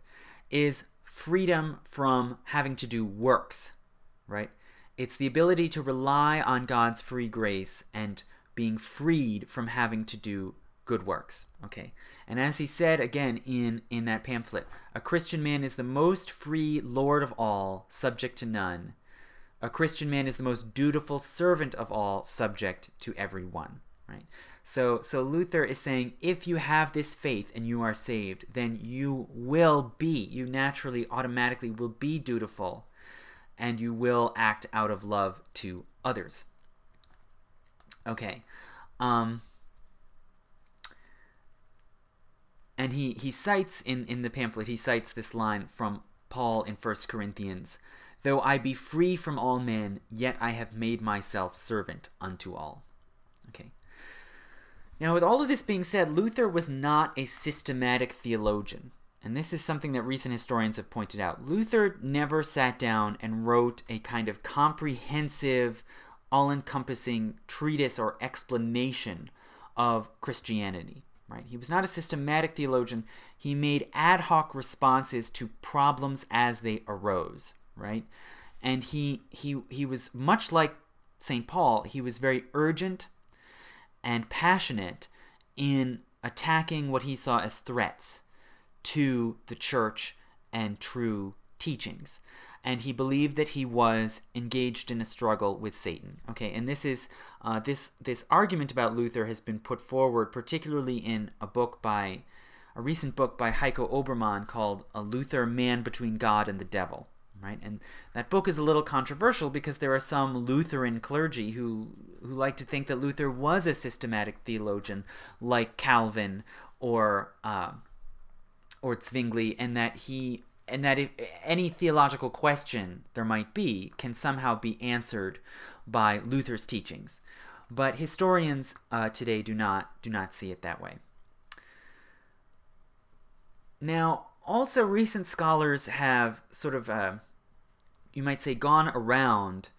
is freedom from having to do works, right? It's the ability to rely on God's free grace and being freed from having to do good works. Okay. And as he said again in, in that pamphlet, a Christian man is the most free Lord of all, subject to none. A Christian man is the most dutiful servant of all, subject to every one. Right? So, so Luther is saying if you have this faith and you are saved, then you will be, you naturally, automatically will be dutiful, and you will act out of love to others. Okay. Um, and he, he cites in, in the pamphlet, he cites this line from Paul in 1 Corinthians Though I be free from all men, yet I have made myself servant unto all. Okay. Now, with all of this being said, Luther was not a systematic theologian. And this is something that recent historians have pointed out. Luther never sat down and wrote a kind of comprehensive, all encompassing treatise or explanation of Christianity. Right? He was not a systematic theologian. He made ad hoc responses to problems as they arose. Right? And he he he was much like St. Paul. He was very urgent and passionate in attacking what he saw as threats to the church and true teachings. And he believed that he was engaged in a struggle with Satan. Okay, and this is uh, this this argument about Luther has been put forward, particularly in a book by a recent book by Heiko Oberman called "A Luther: Man Between God and the Devil." right? And that book is a little controversial because there are some Lutheran clergy who who like to think that Luther was a systematic theologian, like Calvin or uh, or Zwingli, and that he and that if any theological question there might be can somehow be answered by Luther's teachings. But historians uh, today do not do not see it that way. Now, also recent scholars have sort of uh, you might say, gone around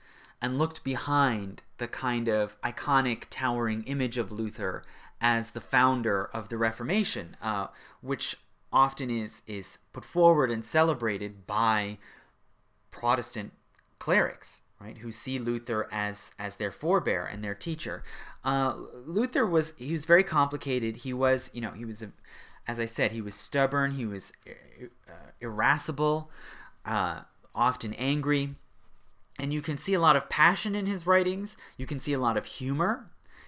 and looked behind the kind of iconic, towering image of Luther as the founder of the Reformation, uh, which often is is put forward and celebrated by Protestant clerics, right, who see Luther as as their forebear and their teacher. Uh, Luther was he was very complicated. He was you know he was a, as I said he was stubborn. He was uh, irascible. Uh, often angry. And you can see a lot of passion in his writings. You can see a lot of humor.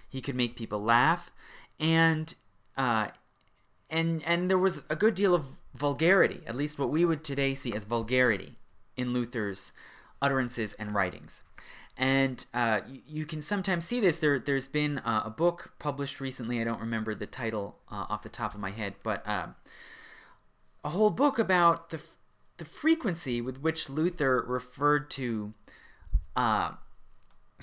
He could make people laugh, and uh, and and there was a good deal of vulgarity, at least what we would today see as vulgarity, in Luther's utterances and writings. And uh, you, you, can sometimes see this. There, there's been uh, a book published recently. I don't remember the title uh, off the top of my head, but uh, a whole book about the the frequency with which Luther referred to uh,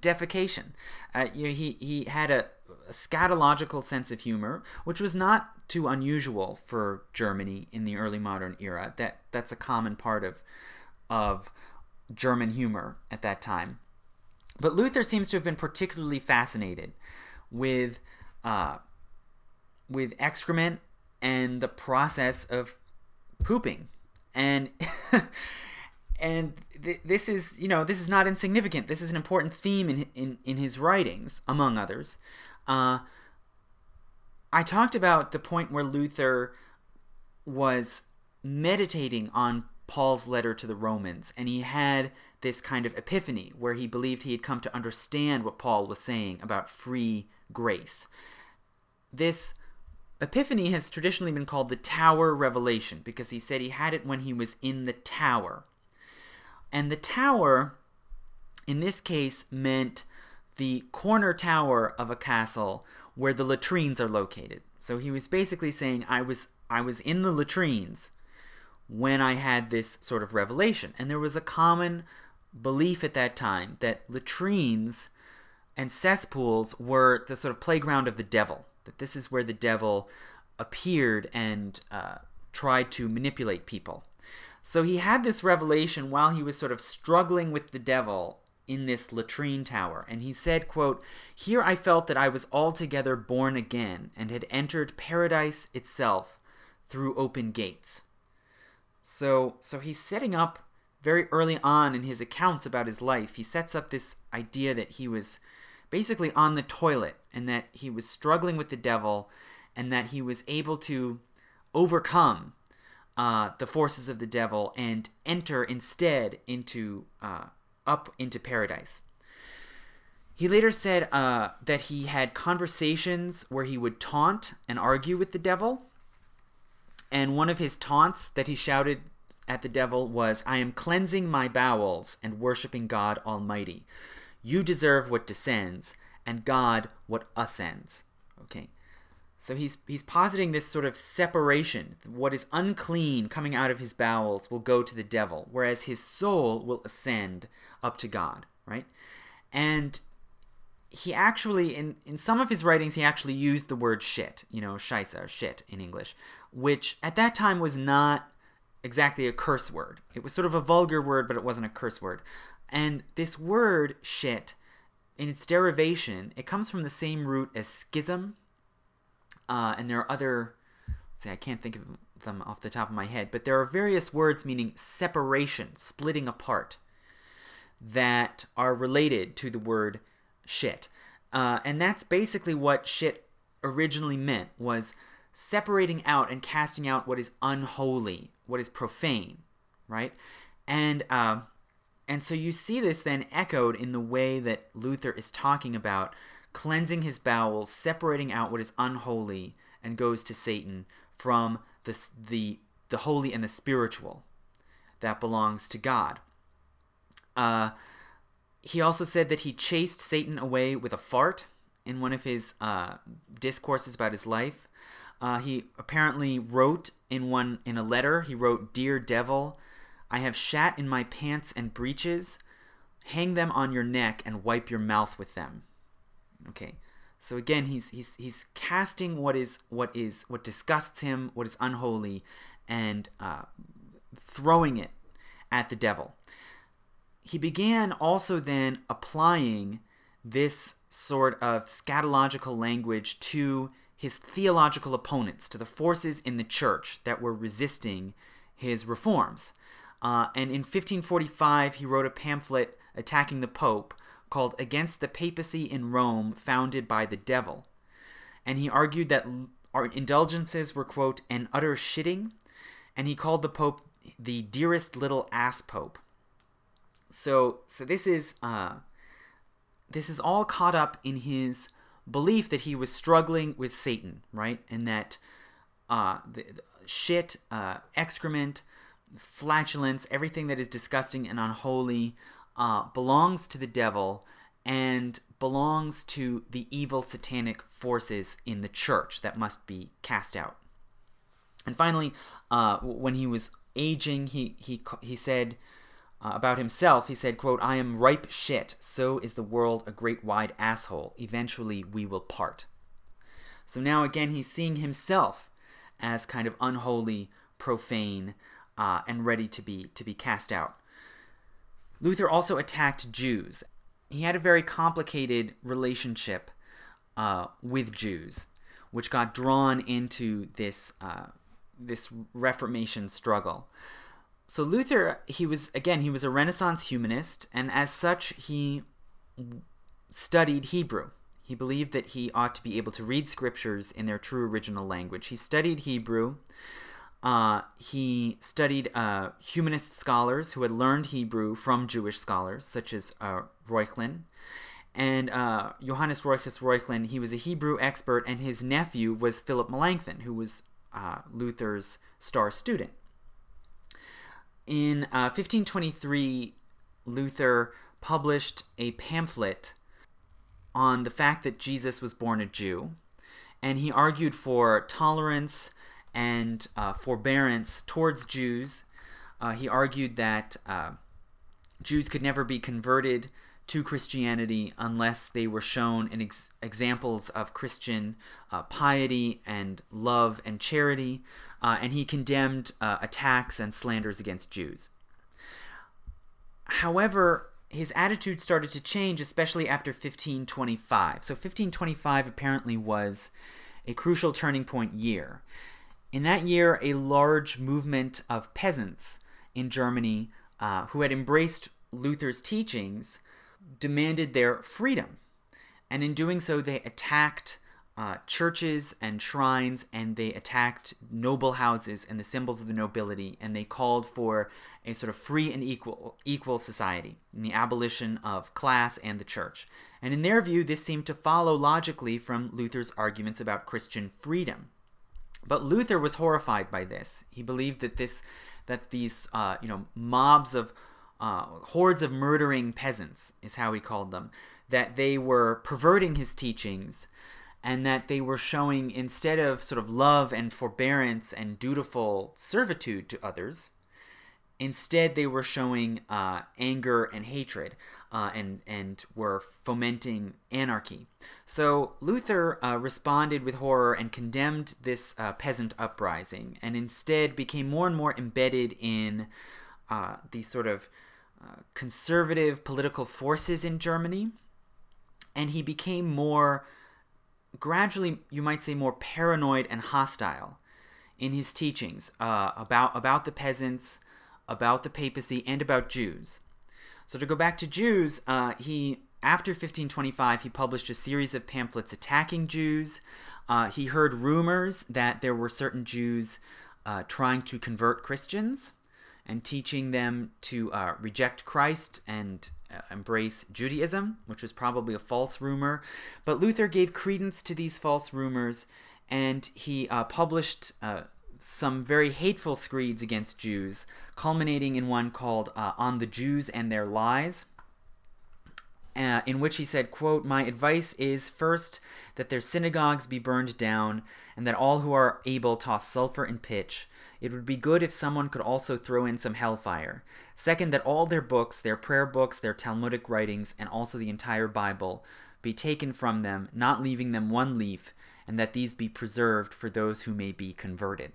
defecation. Uh, you know, he, he had a, a, scatological sense of humor, which was not too unusual for Germany in the early modern era. That that's a common part of of German humor at that time. But Luther seems to have been particularly fascinated with uh, with excrement and the process of pooping and and th- this is you know this is not insignificant. This is an important theme in in, in his writings, among others. Uh, I talked about the point where Luther was meditating on Paul's letter to the Romans, and he had this kind of epiphany where he believed he had come to understand what Paul was saying about free grace. This Epiphany has traditionally been called the Tower Revelation because he said he had it when he was in the tower. And the tower, in this case, meant the corner tower of a castle where the latrines are located. So he was basically saying I was I was in the latrines when I had this sort of revelation. And there was a common belief at that time that latrines and cesspools were the sort of playground of the devil that this is where the devil appeared and uh, tried to manipulate people. So he had this revelation while he was sort of struggling with the devil in this latrine tower and he said quote here i felt that i was altogether born again and had entered paradise itself through open gates. So so he's setting up very early on in his accounts about his life he sets up this idea that he was basically on the toilet and that he was struggling with the devil and that he was able to overcome uh, the forces of the devil and enter instead into uh, up into paradise. He later said uh, that he had conversations where he would taunt and argue with the devil. And one of his taunts that he shouted at the devil was, I am cleansing my bowels and worshiping God Almighty. You deserve what descends, and God what ascends. Okay. So he's he's positing this sort of separation. What is unclean coming out of his bowels will go to the devil, whereas his soul will ascend up to God, right? And he actually in in some of his writings he actually used the word shit, you know, or shit in English, which at that time was not exactly a curse word. It was sort of a vulgar word, but it wasn't a curse word. And this word shit in its derivation, it comes from the same root as schism. Uh, and there are other, let's say, I can't think of them off the top of my head, but there are various words meaning separation, splitting apart, that are related to the word shit. Uh, and that's basically what shit originally meant was separating out and casting out what is unholy, what is profane, right? And uh, and so you see this then echoed in the way that Luther is talking about cleansing his bowels, separating out what is unholy, and goes to Satan from the the the holy and the spiritual that belongs to God. Uh, he also said that he chased Satan away with a fart in one of his uh, discourses about his life. Uh, he apparently wrote in one in a letter. He wrote, "Dear devil, I have shat in my pants and breeches. Hang them on your neck and wipe your mouth with them." Okay, so again, he's he's he's casting what is what is what disgusts him, what is unholy, and uh, throwing it at the devil he began also then applying this sort of scatological language to his theological opponents, to the forces in the church that were resisting his reforms. Uh, and in 1545, he wrote a pamphlet attacking the Pope called Against the Papacy in Rome, founded by the Devil. And he argued that our indulgences were, quote, an utter shitting, and he called the Pope the dearest little ass Pope so so this is uh, this is all caught up in his belief that he was struggling with Satan, right? And that uh, the, the shit, uh, excrement, flatulence, everything that is disgusting and unholy uh, belongs to the devil and belongs to the evil satanic forces in the church that must be cast out. And finally, uh, when he was aging, he he he said uh, about himself, he said, quote, I am ripe shit, so is the world a great wide asshole. Eventually we will part. So now again, he's seeing himself as kind of unholy, profane, uh, and ready to be to be cast out. Luther also attacked Jews. He had a very complicated relationship uh, with Jews, which got drawn into this uh, this Reformation struggle. So Luther, he was again, he was a Renaissance humanist, and as such, he studied Hebrew. He believed that he ought to be able to read scriptures in their true original language. He studied Hebrew. Uh, he studied uh, humanist scholars who had learned Hebrew from Jewish scholars, such as uh, Reuchlin. And uh, Johannes Roychus Reuchlin, he was a Hebrew expert, and his nephew was Philip Melanchthon, who was uh, Luther's star student. In uh, 1523, Luther published a pamphlet on the fact that Jesus was born a Jew, and he argued for tolerance and uh, forbearance towards Jews. Uh, he argued that uh, Jews could never be converted to Christianity unless they were shown ex- examples of Christian uh, piety and love and charity uh, and he condemned uh, attacks and slanders against Jews. However, his attitude started to change, especially after 1525. So, 1525 apparently was a crucial turning point year. In that year, a large movement of peasants in Germany uh, who had embraced Luther's teachings demanded their freedom. and in doing so, they attacked uh, churches and shrines, and they attacked noble houses and the symbols of the nobility, and they called for a sort of free and equal equal society, and the abolition of class and the church. And in their view, this seemed to follow logically from Luther's arguments about Christian freedom. But Luther was horrified by this. He believed that this, that these, uh, you know, mobs of uh, hordes of murdering peasants is how he called them, that they were perverting his teachings, and that they were showing instead of sort of love and forbearance and dutiful servitude to others, Instead, they were showing uh, anger and hatred uh, and, and were fomenting anarchy. So Luther uh, responded with horror and condemned this uh, peasant uprising and instead became more and more embedded in uh, these sort of uh, conservative political forces in Germany. And he became more, gradually, you might say, more paranoid and hostile in his teachings about, about the peasants about the papacy and about Jews. So to go back to Jews, uh, he after 1525 he published a series of pamphlets attacking Jews. Uh, he heard rumors that there were certain Jews uh, trying to convert Christians and teaching them to uh, reject Christ and uh, embrace Judaism, which was probably a false rumor. But Luther gave credence to these false rumors and he uh, published some very hateful screeds against Jews, culminating in one called uh, On the Jews and Their Lies. Uh, in which he said, quote, My advice is first that their synagogues be burned down, and that all who are able toss sulfur and pitch. It would be good if someone could also throw in some hellfire. Second, that all their books, their prayer books, their Talmudic writings, and also the entire Bible be taken from them, not leaving them one leaf, and that these be preserved for those who may be converted.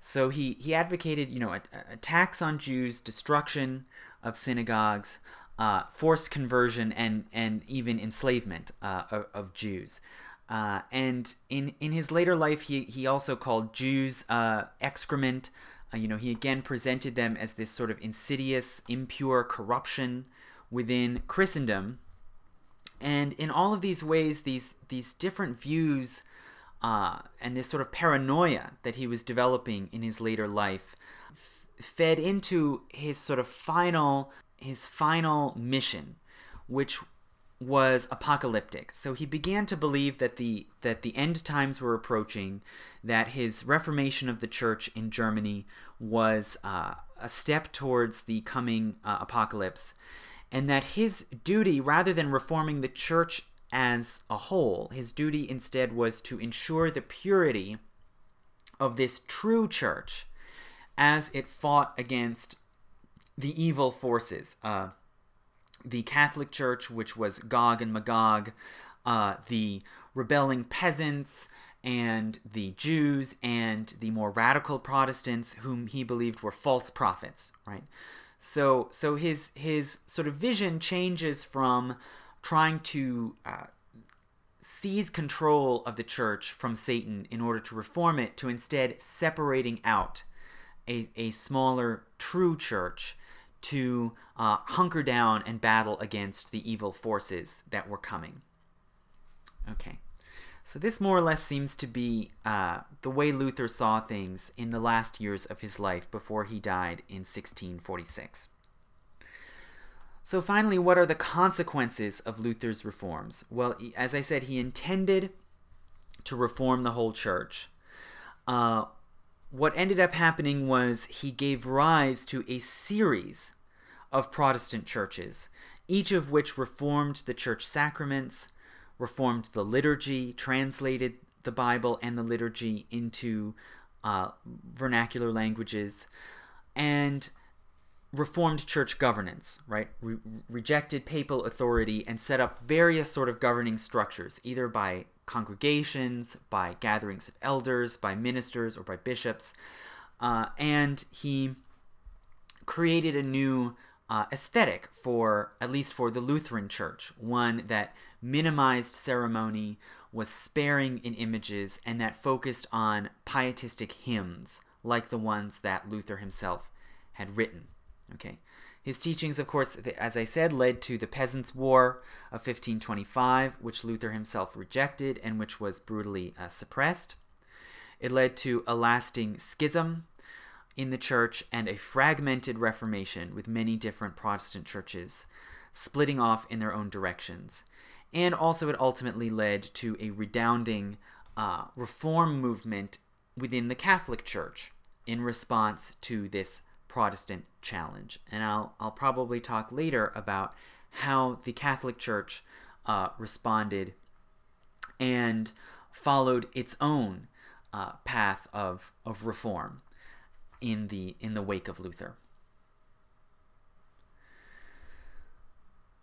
So he, he advocated, you know, attacks on Jews, destruction of synagogues, uh, forced conversion, and, and even enslavement uh, of, of, Jews. Uh, and in, in his later life, he, he also called Jews uh, excrement. Uh, you know, he again presented them as this sort of insidious, impure corruption within Christendom. And in all of these ways, these, these different views uh, and this sort of paranoia that he was developing in his later life f- fed into his sort of final his final mission, which was apocalyptic. So he began to believe that the that the end times were approaching, that his reformation of the church in Germany was uh, a step towards the coming uh, apocalypse, and that his duty, rather than reforming the church as a whole. His duty instead was to ensure the purity of this true church as it fought against the evil forces. Uh, the Catholic Church, which was Gog and Magog, uh, the rebelling peasants, and the Jews, and the more radical Protestants, whom he believed were false prophets. Right. So, so his his sort of vision changes from trying to uh, seize control of the church from Satan in order to reform it, to instead separating out a, a smaller true church to uh, hunker down and battle against the evil forces that were coming. Okay. So, this more or less seems to be uh, the way Luther saw things in the last years of his life before he died in 1646. So, finally, what are the consequences of Luther's reforms? Well, as I said, he intended to reform the whole church. Uh, what ended up happening was he gave rise to a series of Protestant churches, each of which reformed the church sacraments, reformed the liturgy, translated the Bible and the liturgy into uh, vernacular languages, and reformed church governance, right? Re- rejected papal authority and set up various sort of governing structures, either by congregations, by gatherings of elders, by ministers, or by bishops. Uh, and he created a new uh, aesthetic for, at least for the Lutheran Church, one that minimized ceremony, was sparing in images, and that focused on pietistic hymns like the ones that Luther himself had written. Okay. His teachings, of course, as I said, led to the Peasants' War of 1525, which Luther himself rejected and which was brutally uh, suppressed. It led to a lasting schism in the church and a fragmented Reformation with many different Protestant churches splitting off in their own directions. And also, it ultimately led to a redounding uh, reform movement within the Catholic Church in response to this Protestant challenge. And I'll, I'll probably talk later about how the Catholic Church uh, responded and followed its own uh, path of, of reform in the, in the wake of Luther.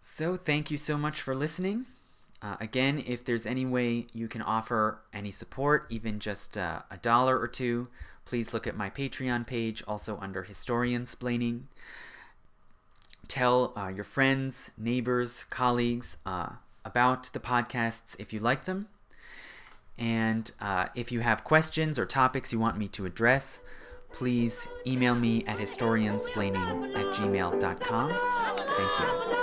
So, thank you so much for listening. Uh, again, if there's any way you can offer any support, even just uh, a dollar or two, please look at my Patreon page, also under Historiansplaining. Tell uh, your friends, neighbors, colleagues uh, about the podcasts if you like them. And uh, if you have questions or topics you want me to address, please email me at historiansplaining at gmail.com. Thank you.